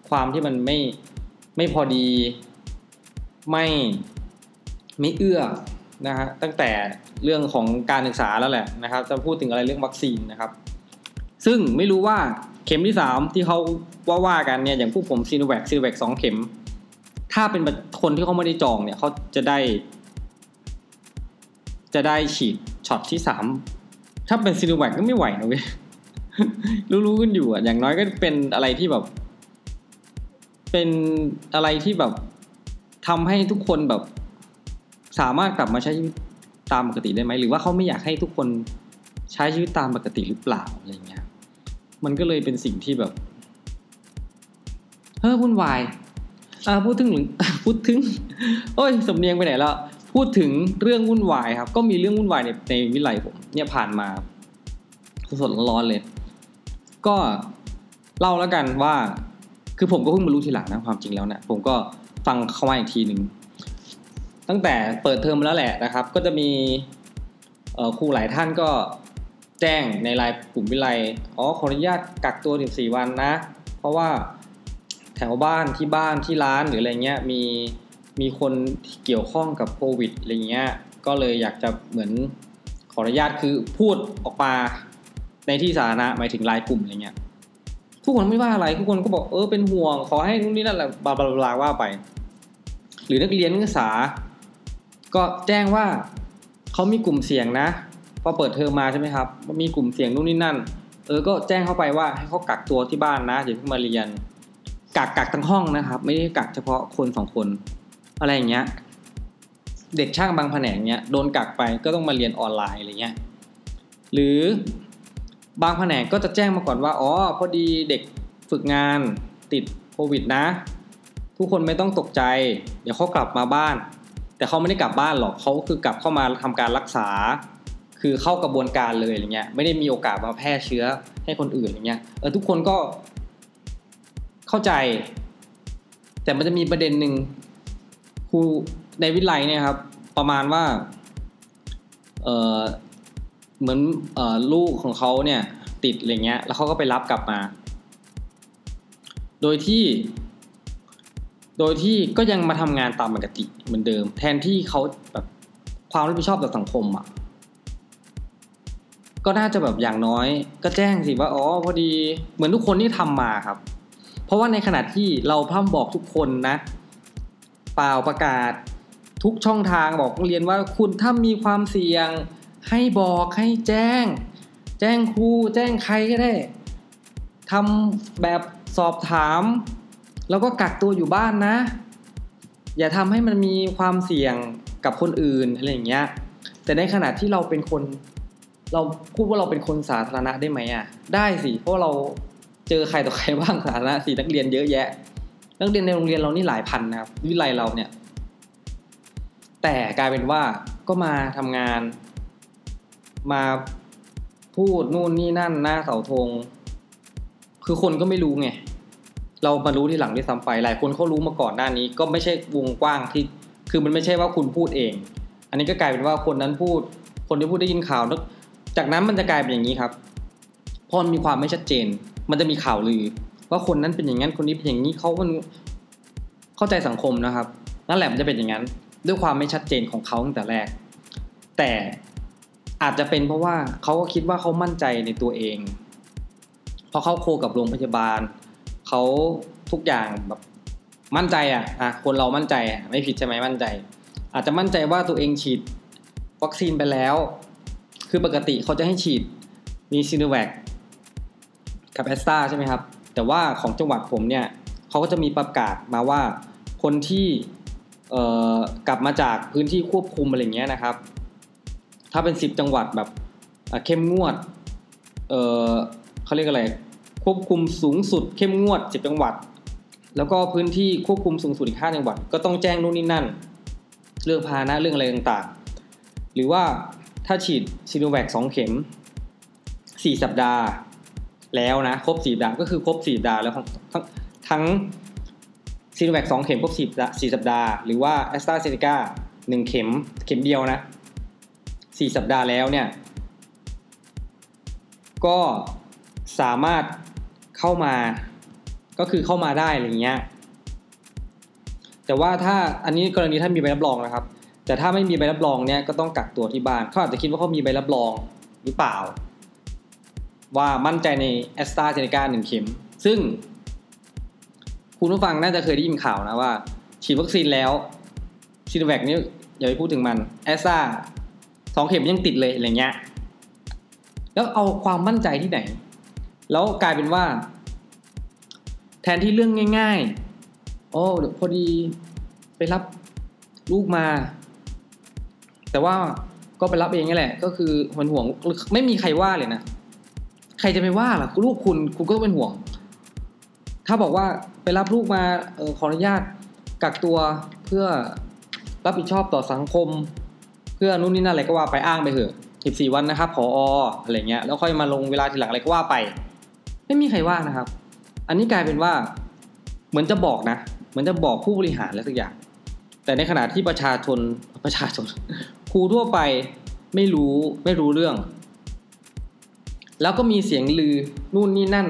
ความที่มันไม่ ไม่พอดีไม่ไม่เอื้อนะฮะตั้งแต่เรื่องของการศึกษาแล้วแหละนะครับ จะพูดถึงอะไรเรื่องวัคซีนนะครับ ซึ่งไม่รู้ว่าเข็มที่สามที่เขาว่าว่ากันเนี่ยอย่างพวกผมซีโนแวคซีโนแวคสองเข็ม ถ้าเป็นคนที่เขาไม่ได้จองเนี่ยเขาจะได้ จะได้ฉีดช็อตที่สามถ้าเป็นซีโนแวคก็ไม่ไหวนะเว้ยรู้ๆกันอยู่อะอย่างน้อยก็เป็นอะไรที่แบบ เป็นอะไรที่แบบทำให้ทุกคนแบบ สามารถกลับมาใช้ชีวิตตามปกติได้ไหมหรือว่าเขาไม่อยากให้ทุกคนใช้ชีวิตตามปกติหรือเปล่าอะไรเงี้ย มันก็เลยเป็นสิ่งที่แบบเฮ้อวุ่นวายอ่าพูดถึงพูดถึงโอ้ยสำเนียงไปไหนแล้วพูดถึงเรื่องวุ่นวายครับ ก็มีเรื่องวุ่นวายในในวิไลผมเนี่ยผ่านมาสดร้อนเลย ก็เล่าแล้วกันว่า คือผมก็เพิ่งมารู้ทีหลังนะความจริงแล้วเนะี่ยผมก็ฟังเข้ามาอีกทีหนึ่งตั้งแต่เปิดเทอมแล้วแหละนะครับ ก็จะมีครูหลายท่านก็แจ้งในไลน์กลุ่มวิไลอ๋อขออนุญาตกักตัว14วันนะ เพราะว่าแถวบ้านที่บ้านที่ร้านหรืออะไรเงี้ยมีมีคนเกี่ยวข้องกับโควิดอะไรเงี้ยก็เลยอยากจะเหมือนขออนุญาตคือพูดออกมาในที่สาธารณะหมายถึงไลน์กลุ่มอะไรเงี้ย ทุกคนไม่ว่าอะไรทุกคนก็บอกเออเป็นห่วง ขอให้นู่นนี่นั่นแหละบลาบลาว่าไป หรือนักเรียนนักศึกษา ก็แจ้งว่าเขามีกลุ่มเสี่ยงนะพอเปิดเทอมมาใช่ไหมครับมีกลุ่มเสี่ยงนู่นนี่นั่น เออก็แจ้งเข้าไปว่าให้เขากักตัวที่บ้านนะอย่าเพิ่งมาเรียนกักกักทั้งห้องนะครับ ไม่ได้กักเฉพาะคนสองคน อะไรอย่างเงี้ย เด็กช่างบางแผนงเนี้ยโดนกักไปก็ต้องมาเรียนออนไลน์อะไรเงี้ย หรือ บางแผนกก็จะแจ้งมาก่อนว่าอ๋อพอดีเด็กฝึกงานติดโควิดนะ ทุกคนไม่ต้องตกใจ เดี๋ยวเขากลับมาบ้าน แต่เขาไม่ได้กลับบ้านหรอกเขาคือกลับเข้ามาทำการรักษา คือเข้ากระบวนการเลยอะไรเงี้ยไม่ได้มีโอกาสมาแพร่เชื้อให้คนอื่นอะไรเงี้ยเออทุกคนก็เข้าใจ แต่มันจะมีประเด็นหนึ่งครูในวิไลเนี่ยครับ ประมาณว่า เออ เหมือนอลูกของเขาเนี่ยติดอะไรเงี้ย แล้วเขาก็ไปรับกลับมา โดยที่ โดยที่ก็ยังมาทำงานตามปกติเหมือนเดิม แทนที่เขาแบบความรับผิดชอบต่อสังคมอะ ก็น่าจะแบบอย่างน้อย ก็แจ้งสิว่าอ๋อพอดีเหมือนทุกคนที่ทำมาครับ เพราะว่าในขณะที่เราพร่ำบอกทุกคนนะเปล่าประกาศทุกช่องทางบอกเรียนว่าคุณถ้ามีความเสี่ยง ให้บอกให้แจ้ง แจ้งครูแจ้งใครก็ได้ทำแบบสอบถาม แล้วก็กักตัวอยู่บ้านนะ อย่าทำให้มันมีความเสี่ยงกับคนอื่นอะไรอย่างเงี้ย แต่ในขณะที่เราเป็นคน เราพูดว่าเราเป็นคนสาธารณะได้ไหมอะ ได้สิ เพราะเราเจอใครต่อใครบ้างสาธารณะสินักเรียนเยอะแยะ นักเรียนในโรงเรียนเรานี่หลายพันนะครับวิไลเราเนี่ย แต่กลายเป็นว่าก็มาทำงาน มาพูดนู่นนี่นั่นหน้าเสาธง คือคนก็ไม่รู้ไง เรามารู้ที่หลังที่ซ้ำไปหลายคนเขารู้มาก่อนหน้านี้ ก็ไม่ใช่วงกว้างที่ คือมันไม่ใช่ว่าคุณพูดเอง อันนี้ก็กลายเป็นว่าคนนั้นพูด คนที่พูดได้ยินข่าวจากนั้นมันจะกลายเป็นอย่างนี้ครับ พอมีความไม่ชัดเจน มันจะมีข่าวลือ ว่าคนนั้นเป็นอย่างนั้นคนนี้เป็นอย่างนี้เขามันเข้าใจสังคมนะครับ นั่นแหละมันจะเป็นอย่างนั้น ด้วยความไม่ชัดเจนของเขาตั้งแต่แรก แต่ อาจจะเป็นเพราะว่าเขาก็คิดว่าเขามั่นใจในตัวเองเพราะเขาโคกับโรงพยาบาลเขาทุกอย่างแบบมั่นใจอะอะคนเรามั่นใจอะไม่ผิดใช่ไหมมั่นใจ อาจจะมั่นใจว่าตัวเองฉีดวัคซีนไปแล้ว คือปกติเขาจะให้ฉีดมีซีโนแวคกับแอสตราใช่ไหมครับ แต่ว่าของจังหวัดผมเนี่ยเขาก็จะมีประกาศมาว่าคนที่กลับมาจากพื้นที่ควบคุมอะไรเงี้ยนะครับ ถ้าเป็นสิบจังหวัดแบบเข้มงวด เออเขาเรียกอะไร ควบคุมสูงสุด เข้มงวดสิบจังหวัด แล้วก็พื้นที่ควบคุมสูงสุดอีกห้าจังหวัด ก็ต้องแจ้งนู่นนี่นั่น เรื่องพานะเรื่องอะไรต่างๆ หรือว่าถ้าฉีดซีโนแวคสองเข็มสี่สัปดาห์ แล้วนะ ครบสี่สัปดาห์ก็คือครบสี่สัปดาห์แล้วทั้งทั้งซีโนแวคสองเข็มครบสี่สี่สัปดาห์ หรือว่าแอสตราเซเนกาหนึ่งเข็มเข็มเดียวนะ สี่สัปดาห์แล้วเนี่ย ก็สามารถเข้ามาก็คือเข้ามาได้อะไรเงี้ย แต่ว่าถ้าอันนี้กรณีถ้ามีใบรับรองนะครับ แต่ถ้าไม่มีใบรับรองเนี่ยก็ต้องกักตัวที่บ้านเขาอาจจะคิดว่าเขามีใบรับรองหรือเปล่า ว่ามั่นใจในแอสตราเซเนกาหนึ่งเข็ม ซึ่ง คุณผู้ฟังน่าจะเคยได้ยินข่าวนะว่า ฉีดวัคซีนแล้วซีโนแวคนี่อย่าไปพูดถึงมันแอสตรา สองเข็มยังติดเลยอะไรเงี้ย แล้วเอาความมั่นใจที่ไหน แล้วกลายเป็นว่า แทนที่เรื่องง่าย ๆ โอ้เดี๋ยวพอดีไปรับลูกมา แต่ว่าก็ไปรับเองนี่แหละ ก็คือมันห่วงไม่มีใครว่าเลยนะ ใครจะไปว่าล่ะลูกคุณคุณก็เป็นห่วง ถ้าบอกว่าไปรับลูกมาออขออนุญาตกักตัวเพื่อรับผิดชอบต่อสังคม เพื่อนู่นนี่นั่นอะไรก็ว่าไปอ้างไปเถอะสิบสี่วันนะครับผออะไรเงี้ยแล้วค่อยมาลงเวลาทีหลังอะไรก็ว่าไป ไม่มีใครว่านะครับ อันนี้กลายเป็นว่าเหมือนจะบอกนะเหมือนจะบอกผู้บริหารแล้วสักอย่าง แต่ในขณะที่ประชาชนประชาชนครูทั่วไปไม่รู้ไม่รู้เรื่อง แล้วก็มีเสียงลือนู่นนี่นั่น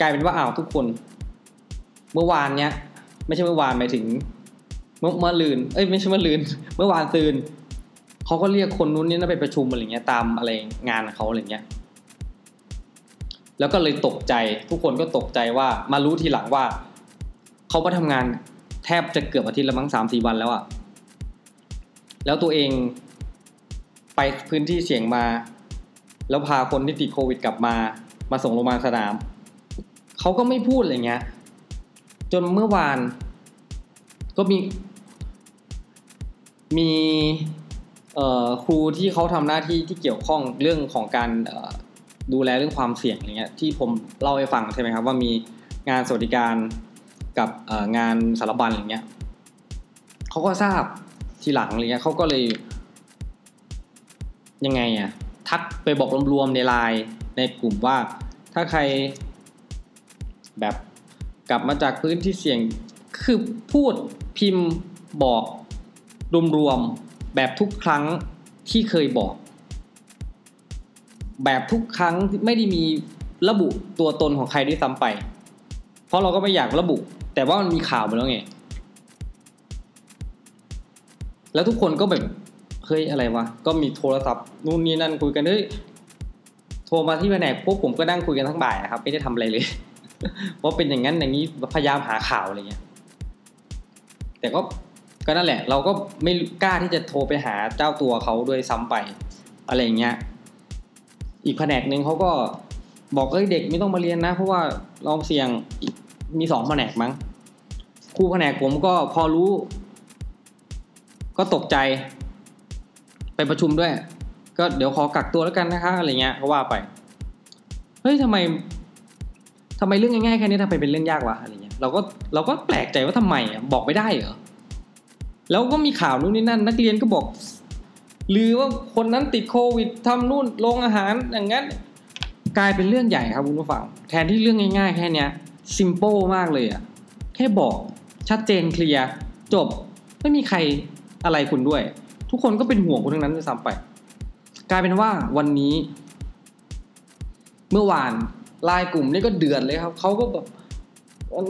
กลายเป็นว่าอ้าวทุกคน เมื่อวานเนี้ย ไม่ใช่เมื่อวานหมายถึงเมื่อเมื่อลืนเอ้ยไม่ใช่เมื่อลืน เมื่อวานตื่น เขาก็เรียกคนนู้นนี่นั่นไปประชุมอะไรเงี้ยตามอะไรงานเขาอะไรเงี้ย แล้วก็เลยตกใจทุกคนก็ตกใจว่ามารู้ทีหลังว่าเขาไปทำงานแทบจะเกือบอาทิตย์ละมั้งสามสี่วันแล้วอะแล้วตัวเองไปพื้นที่เสี่ยงมา แล้วพาคนที่ติดโควิดกลับมา มาส่งโรงพยาบาลสนาม เขาก็ไม่พูดอะไรเงี้ย จนเมื่อวานก็มี มี ครูที่เขาทำหน้าที่ที่เกี่ยวข้องเรื่องของการดูแลเรื่องความเสี่ยงอะไรเงี้ยที่ผมเล่าให้ฟังใช่ไหมครับว่ามีงานสวัสดิการกับงานสารบัญอะไรเงี้ยเขาก็ทราบทีหลังอะไรเงี้ยเขาก็เลย ยังไงอะทักไปบอกรวมๆในไลน์ในกลุ่มว่า ถ้าใครแบบกลับมาจากพื้นที่เสี่ยงคือพูดพิมพ์บอกรวมๆ แบบทุกครั้งที่เคยบอก แบบทุกครั้งไม่ได้มีระบุตัวตนของใครด้วยซ้ำไป เพราะเราก็ไม่อยากระบุ แต่ว่ามันมีข่าวมาแล้วไง แล้วทุกคนก็แบบเฮ้ยอะไรวะ ก็มีโทรศัพท์นู่นนี่นั่นคุยกันเฮ้ยโทรมาที่แผนกพวกผมก็นั่งคุยกันทั้งบ่ายนะครับ ไม่ได้ทำอะไรเลยเพราะเป็นอย่างนั้นอย่างนี้พยายามหาข่าวอะไรเงี้ย แต่ก็ ก็นั่นแหละ เราก็ไม่กล้าที่จะโทรไปหาเจ้าตัวเขาด้วยซ้ำไป อะไรเงี้ย อีกแผนกหนึ่งเขาก็บอกเอ้ยเด็กไม่ต้องมาเรียนนะ เพราะว่าเราเสี่ยงมีสองแผนกมั้งครูแผนกผมก็พอรู้ ก็ตกใจ ไปประชุมด้วย ก็เดี๋ยวขอกักตัวแล้วกันนะคะอะไรเงี้ยเขาว่าไปเฮ้ยทำไมทำไมเรื่องง่ายๆแค่นี้ทำไมเป็นเรื่องยากวะอะไรเงี้ยเราก็เราก็แปลกใจว่าทำไมบอกไม่ได้เหรอ แล้วก็มีข่าวนู่นนี่นั่น นักเรียนก็บอกหรือว่าคนนั้นติดโควิดทำนู่นโรงอาหารอย่างนั้น กลายเป็นเรื่องใหญ่ครับคุณผู้ฟัง แทนที่เรื่องง่ายๆ แค่เนี้ยซิมเปิลมากเลยอะแค่บอกชัดเจนเคลียร์จบไม่มีใครอะไรคุณด้วย ทุกคนก็เป็นห่วงคุณทั้งนั้นด้วยซ้ำไป กลายเป็นว่าวันนี้ เมื่อวานไลน์กลุ่มนี่ก็เดือดเลยครับเขาก็แบบ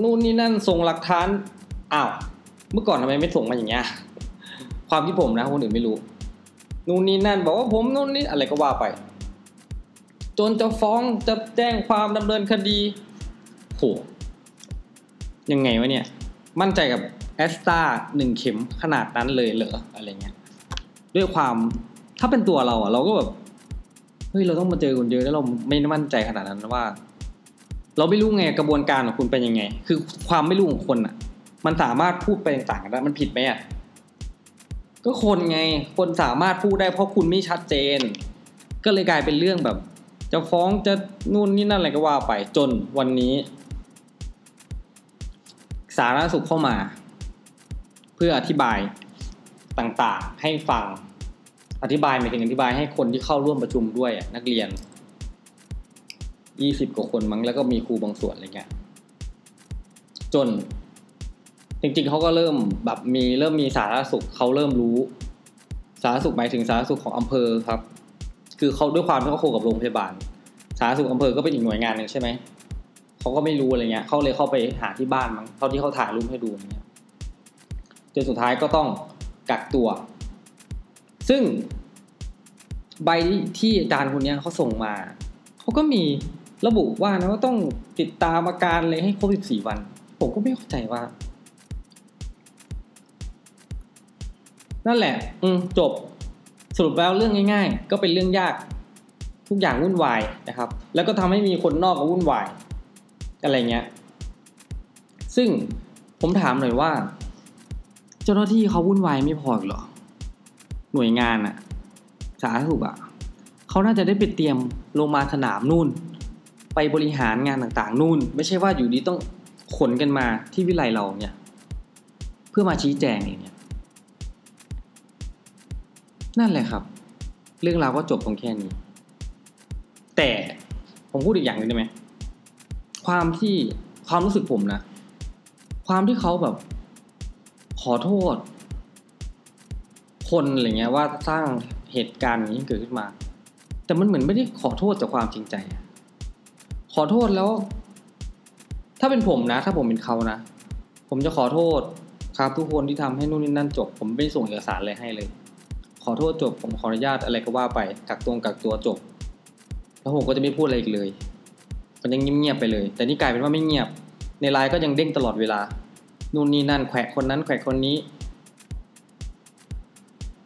นู่นนี่นั่นส่งหลักฐานอ้าว เมื่อก่อนทำไมไม่ส่งมาอย่างเงี้ยความที่ผมนะคนอื่นไม่รู้ นู่นนี่นั่นบอกว่าผมนู่นนี่อะไรก็ว่าไป จนจะฟ้องจะแจ้งความดำเนินคดีโหยังไงวะเนี่ย มั่นใจกับแอสตาหนึ่งเข็มขนาดนั้นเลยเหรออะไรเงี้ย ด้วยความถ้าเป็นตัวเราอะเราก็แบบเฮ้ยเราต้องมาเจอคนเยอะแล้วเราไม่มั่นใจขนาดนั้นว่า เราไม่รู้ไงกระบวนการของคุณเป็นยังไง คือความไม่รู้ของคนอะ มันสามารถพูดไปต่างๆได้มันผิดไหมอะก็คนไงคนสามารถพูดได้เพราะคุณไม่ชัดเจน ก็เลยกลายเป็นเรื่องแบบ จะฟ้องจะนู่นนี่นั่นอะไรก็ว่าไปจนวันนี้ สาธารณสุขเข้ามา เพื่ออธิบายต่างๆให้ฟังอธิบายหมายถึงอธิบายให้คนที่เข้าร่วมประชุมด้วยนักเรียนยี่สิบกว่าคนมั้งแล้วก็มีครูบางส่วนอะไรเงี้ยจน จริง ๆเขาก็เริ่มแบบมีเริ่มมีสาธารณสุขเขาเริ่มรู้ สาธารณสุขหมายถึงสาธารณสุขของอำเภอครับ คือเขาด้วยความที่เขาโคกับโรงพยาบาล สาธารณสุขอำเภอก็เป็นอีกหน่วยงานหนึ่งใช่ไหมเขาก็ไม่รู้อะไรเงี้ยเขาเลยเข้าไปหาที่บ้านมั้งเท่าที่เขาถ่ายรูปให้ดูเงี้ยจนสุดท้ายก็ต้องกักตัว ซึ่งใบที่อาจารย์คนนี้เขาส่งมา เขาก็มีระบุว่านะว่าต้องติดตามอาการเลยให้ครบ 14 วัน ผมก็ไม่เข้าใจว่า นั่นแหละ อืมจบสรุปแล้วเรื่องง่าย ๆ ก็เป็นเรื่องยาก ทุกอย่างวุ่นวายนะครับ แล้วก็ทำให้มีคนนอกก็วุ่นวาย อะไรเงี้ย ซึ่งผมถามหน่อยว่า เจ้าหน้าที่เขาวุ่นวายไม่พอหรอ หน่วยงานอะสาธารณสุขอะเขาน่าจะได้ไปเตรียมลงมาสนามนู่น ไปบริหารงานต่างๆ นู่น ไม่ใช่ว่าอยู่ดีต้องขนกันมาที่วิไลเราเนี่ย เพื่อมาชี้แจงอย่างเงี้ย นั่นแหละครับ เรื่องราวก็จบตรงแค่นี้ แต่ผมพูดอีกอย่างหนึงได้ไหมความที่ความรู้สึกผมนะ ความที่เขาแบบ ขอโทษ คนอะไรเงี้ยว่าสร้างเหตุการณ์นี้เกิดขึ้นมา แต่มันเหมือนไม่ได้ขอโทษจากความจริงใจ ขอโทษแล้ว ถ้าเป็นผมนะ ถ้าผมเป็นเขานะ ผมจะขอโทษครับทุกคนที่ทำให้นู่นนี่นั่นจบ ผมไม่ส่งเอกสารอะไรให้เลย ขอโทษจบ ผมขออนุญาตอะไรก็ว่าไป กักตัวกักตัวจบ แล้วผมก็จะไม่พูดอะไรอีกเลย มันยังเงียบๆไปเลย แต่นี่กลายเป็นว่าไม่เงียบ ในไลน์ก็ยังเด้งตลอดเวลา นู่นนี่นั่นแขวะคนนั้นแขวะคนนี้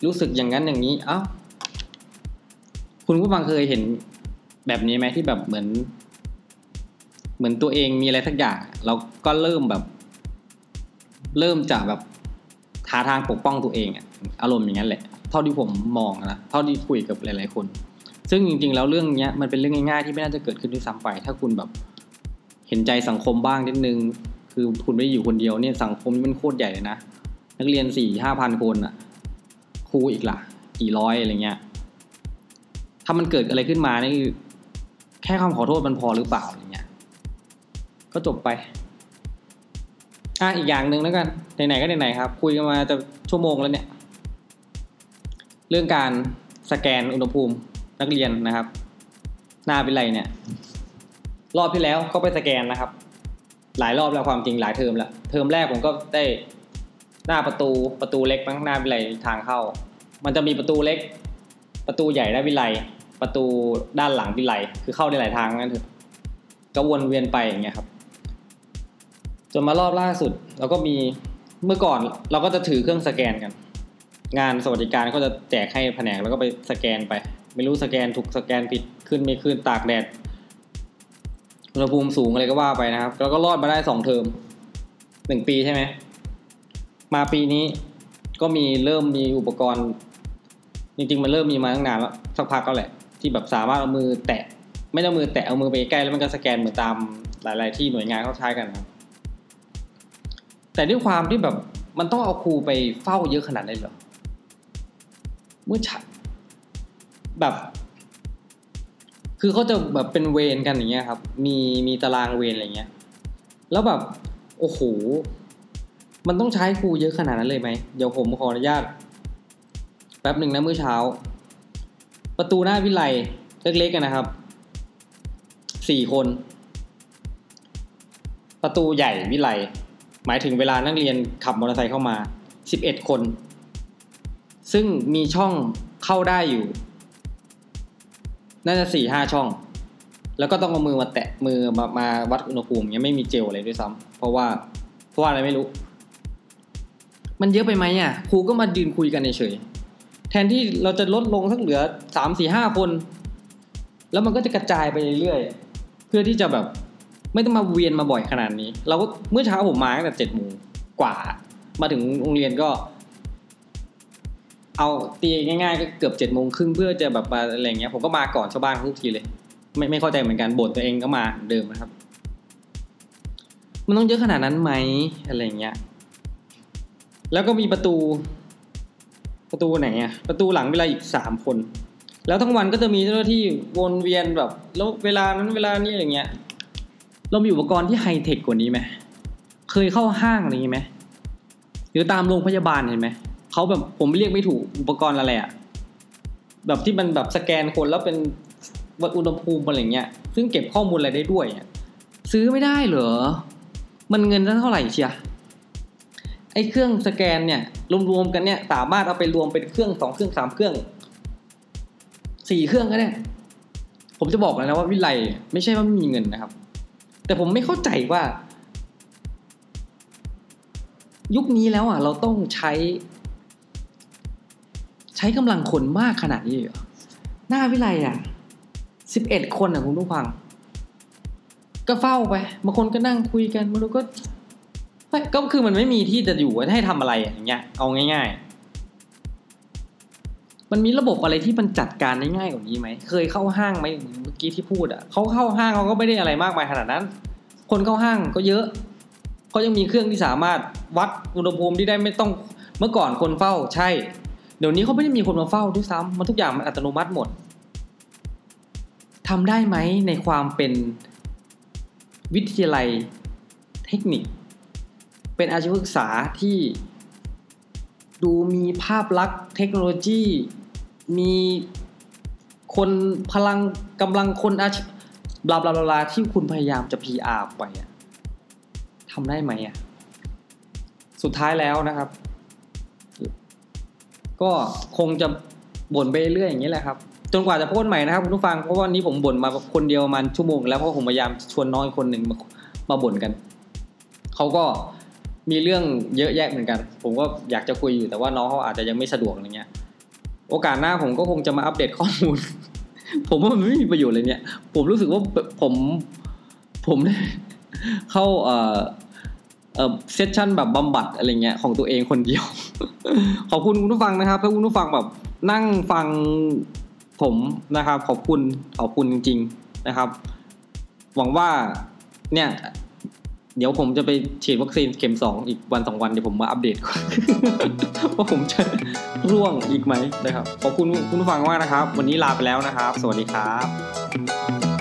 รู้สึกอย่างนั้นอย่างนี้ เอ้า คุณผู้ฟังเคยเห็นแบบนี้ไหมที่แบบเหมือน เหมือนตัวเองมีอะไรสักอย่าง เราก็เริ่มแบบ เริ่มจากแบบหาทางปกป้องตัวเองอะอารมณ์อย่างนั้นแหละ ท่าที่ผมมองนะเท่าที่คุยกับหลาย ๆ คน ซึ่งจริง ๆ แล้วเรื่องเนี้ยมันเป็นเรื่องง่าย ๆ ที่ไม่น่าจะเกิดขึ้นด้วยซ้ำไป ถ้าคุณแบบเห็นใจสังคมบ้างนิดนึง คือคุณไม่ได้อยู่คนเดียวเนี่ยสังคมนี่มันโคตรใหญ่เลยนะ นักเรียนสี่ห้าพันคนอะครูอีกล่ะกี่ร้อยอะไรเงี้ย ถ้ามันเกิดอะไรขึ้นมานี่แค่คำขอโทษมันพอหรือเปล่าอะไรเงี้ย ก็จบไป อะอีกอย่างหนึ่งแล้วกันไหนๆก็ไหนๆครับ คุยกันมาจะชั่วโมงแล้วเนี่ย เรื่องการสแกนอุณหภูมินักเรียนนะครับ หน้าเป็นไรเนี่ย รอบที่แล้วก็ไปสแกนนะครับ หลายรอบแล้วความจริงหลายเทอมแล้วเทอมแรกผมก็ได้หน้าประตูประตูเล็กมั้งหน้าวิไลทางเข้า มันจะมีประตูเล็ก ประตูใหญ่ได้วิไลประตูด้านหลังวิไลคือเข้าได้หลายทางงั้นเถอะก็วนเวียนไปอย่างเงี้ยครับ จนมารอบล่าสุด เราก็มีเมื่อก่อนเราก็จะถือเครื่องสแกนกัน งานสวัสดิการก็จะแจกให้แผนกแล้วก็ไปสแกนไป ไม่รู้สแกนถูกสแกนผิดขึ้นไม่ขึ้นตากแดดอุณหภูมิสูงอะไรก็ว่าไปนะครับ แล้วก็รอดมาได้สองเทอมหนึ่งปีใช่ไหม มาปีนี้ก็มีเริ่มมีอุปกรณ์ จริง ๆ มันเริ่มมีมาตั้งนานแล้ว สักพักก็แหละ ที่แบบสามารถเอามือแตะ ไม่ต้องมือแตะเอามือไปใกล้แล้วมันก็สแกนเหมือนตามหลาย ๆ ที่หน่วยงานเขาใช้กันครับ แต่ด้วยความที่แบบมันต้องเอาครูไปเฝ้าเยอะขนาดนั้นเหรอ เมื่อชัดแบบ คือเขาจะแบบเป็นเวรกันอย่างเงี้ยครับ มีมีตารางเวรอะไรเงี้ย แล้วแบบ โอ้โห มันต้องใช้ครูเยอะขนาดนั้นเลยไหม เดี๋ยวผมขออนุญาตแป๊บหนึ่งนะเมื่อเช้า ประตูหน้าวิไลเล็กๆกันนะครับสี่คน ประตูใหญ่วิไลหมายถึงเวลานักเรียนขับมอเตอร์ไซค์เข้ามาสิบเอ็ดคน ซึ่งมีช่องเข้าได้อยู่น่าจะสี่ห้าช่อง แล้วก็ต้องเอามือมาแตะมือมามาวัดอุณหภูมิเงี้ยไม่มีเจลอะไรด้วยซ้ำเพราะว่าเพราะว่าอะไรไม่รู้ มันเยอะไปไหมอะครูก็มายืนคุยกันเฉยแทนที่เราจะลดลงสักเหลือสามสี่ห้าคน แล้วมันก็จะกระจายไปเรื่อยๆเพื่อที่จะแบบ ไม่ต้องมาเวียนมาบ่อยขนาดนี้ เราก็เมื่อเช้าผมมาตั้งแต่เจ็ดโมงกว่า มาถึงโรงเรียนก็ เอาตีง่ายๆก็เกือบเจ็ดโมงครึ่งเพื่อจะแบบอะไรเงี้ยผมก็มาก่อนชาวบ้านทุกทีเลย ไม่ไม่เข้าใจเหมือนกันบ่นตัวเองก็มาเดิมนะครับ มันต้องเยอะขนาดนั้นไหมอะไรเงี้ยแล้วก็มีประตู ประตูไหนอะประตูหลังเวลาอีกสามคน แล้วทั้งวันก็จะมีเจ้าหน้าที่วนเวียนแบบแล้วเวลานั้นเวลานี้อะไรเงี้ย เรามีอุปกรณ์ที่ไฮเทคกว่านี้ไหมเคยเข้าห้างอะไรอย่างนี้ไหมหรือตามโรงพยาบาลเห็นไหม เขาแบบผมเรียกไม่ถูกอุปกรณ์อะไรอะแบบที่มันแบบสแกนคนแล้วเป็นวัดอุณหภูมิอะไรเงี้ย ซึ่งเก็บข้อมูลอะไรได้ด้วยซื้อไม่ได้เหรอ มันเงินเท่าไหร่เชียไอ้เครื่องสแกนเนี่ยรวมๆกันเนี่ยสามารถเอาไปรวมเป็นเครื่องสองเครื่องสามเครื่องสี่เครื่องก็ได้ผมจะบอกเลยนะว่าวิไลไม่ใช่ว่าไม่มีเงินนะครับ แต่ผมไม่เข้าใจว่า ยุคนี้แล้วอะ เราต้องใช้ ใช้กำลังคนมากขนาดนี้เหรอหน้าวิไลอะสิบเอ็ดคนอะคุณผู้ฟัง ก็เฝ้าไปบางคนก็นั่งคุยกันบางคนก็ก็คือมันไม่มีที่จะอยู่ให้ทำอะไรอย่างเงี้ยเอาง่าย ๆ มันมีระบบอะไรที่มันจัดการได้ง่ายกว่านี้ไหมเคยเข้าห้างไหมเมื่อกี้ที่พูดอะเขาเข้าห้างเขาก็ไม่ได้อะไรมากมายขนาดนั้น คนเข้าห้างก็เยอะเขายังมีเครื่องที่สามารถวัดอุณหภูมิที่ได้ไม่ต้องเมื่อก่อนคนเฝ้าใช่ เดี๋ยวนี้เขาไม่ได้มีคนมาเฝ้าด้วยซ้ำมันทุกอย่างมันอัตโนมัติหมดทำได้ไหมในความเป็นวิทยาลัยเทคนิค เป็นอาชีวศึกษาที่ดูมีภาพลักษณ์เทคโนโลยี มีคนพลังกำลังคนอาชีพบลาบลาบลาที่คุณพยายามจะ PR ไปอะทำได้ไหมอะสุดท้ายแล้วนะครับ ก็คงจะบ่นไปเรื่อยอย่างนี้แหละครับ จนกว่าจะพสต์ใหม่นะครับคุณผู้ฟังเพราะว่านี้ผมบ่นมาคนเดียวมันชั่วโมง แล้วเพราะผมพยายามชวนน้องคนหนึ่งมามาบ่นกันเขาก็มีเรื่องเยอะแยะเหมือนกัน ผมก็อยากจะคุยอยู่แต่ว่าน้องเขาอาจจะยังไม่สะดวกอะไรเงี้ย โอกาสหน้าผมก็คงจะมาอัปเดตข้อมูล ผมว่ามันไม่มีประโยชน์เลยเนี่ย ผมรู้สึกว่าผมผมเข้าเอ่อ เอ่อเซสชั่นแบบบำบัดอะไรเงี้ยของตัวเองคนเดียว ขอบคุณคุณผู้ฟังนะครับถ้าคุณผู้ฟังแบบนั่งฟังผมนะครับ ขอบคุณขอบคุณจริง ๆนะครับ หวังว่าเนี่ย เดี๋ยวผมจะไปฉีดวัคซีนเข็มสองอีกวันสองวันเดี๋ยวผมมาอัปเดตว่าผมจะร่วงอีกไหมนะครับ ขอบคุณคุณผู้ฟังมากนะครับ วันนี้ลาไปแล้วนะครับ สวัสดีครับ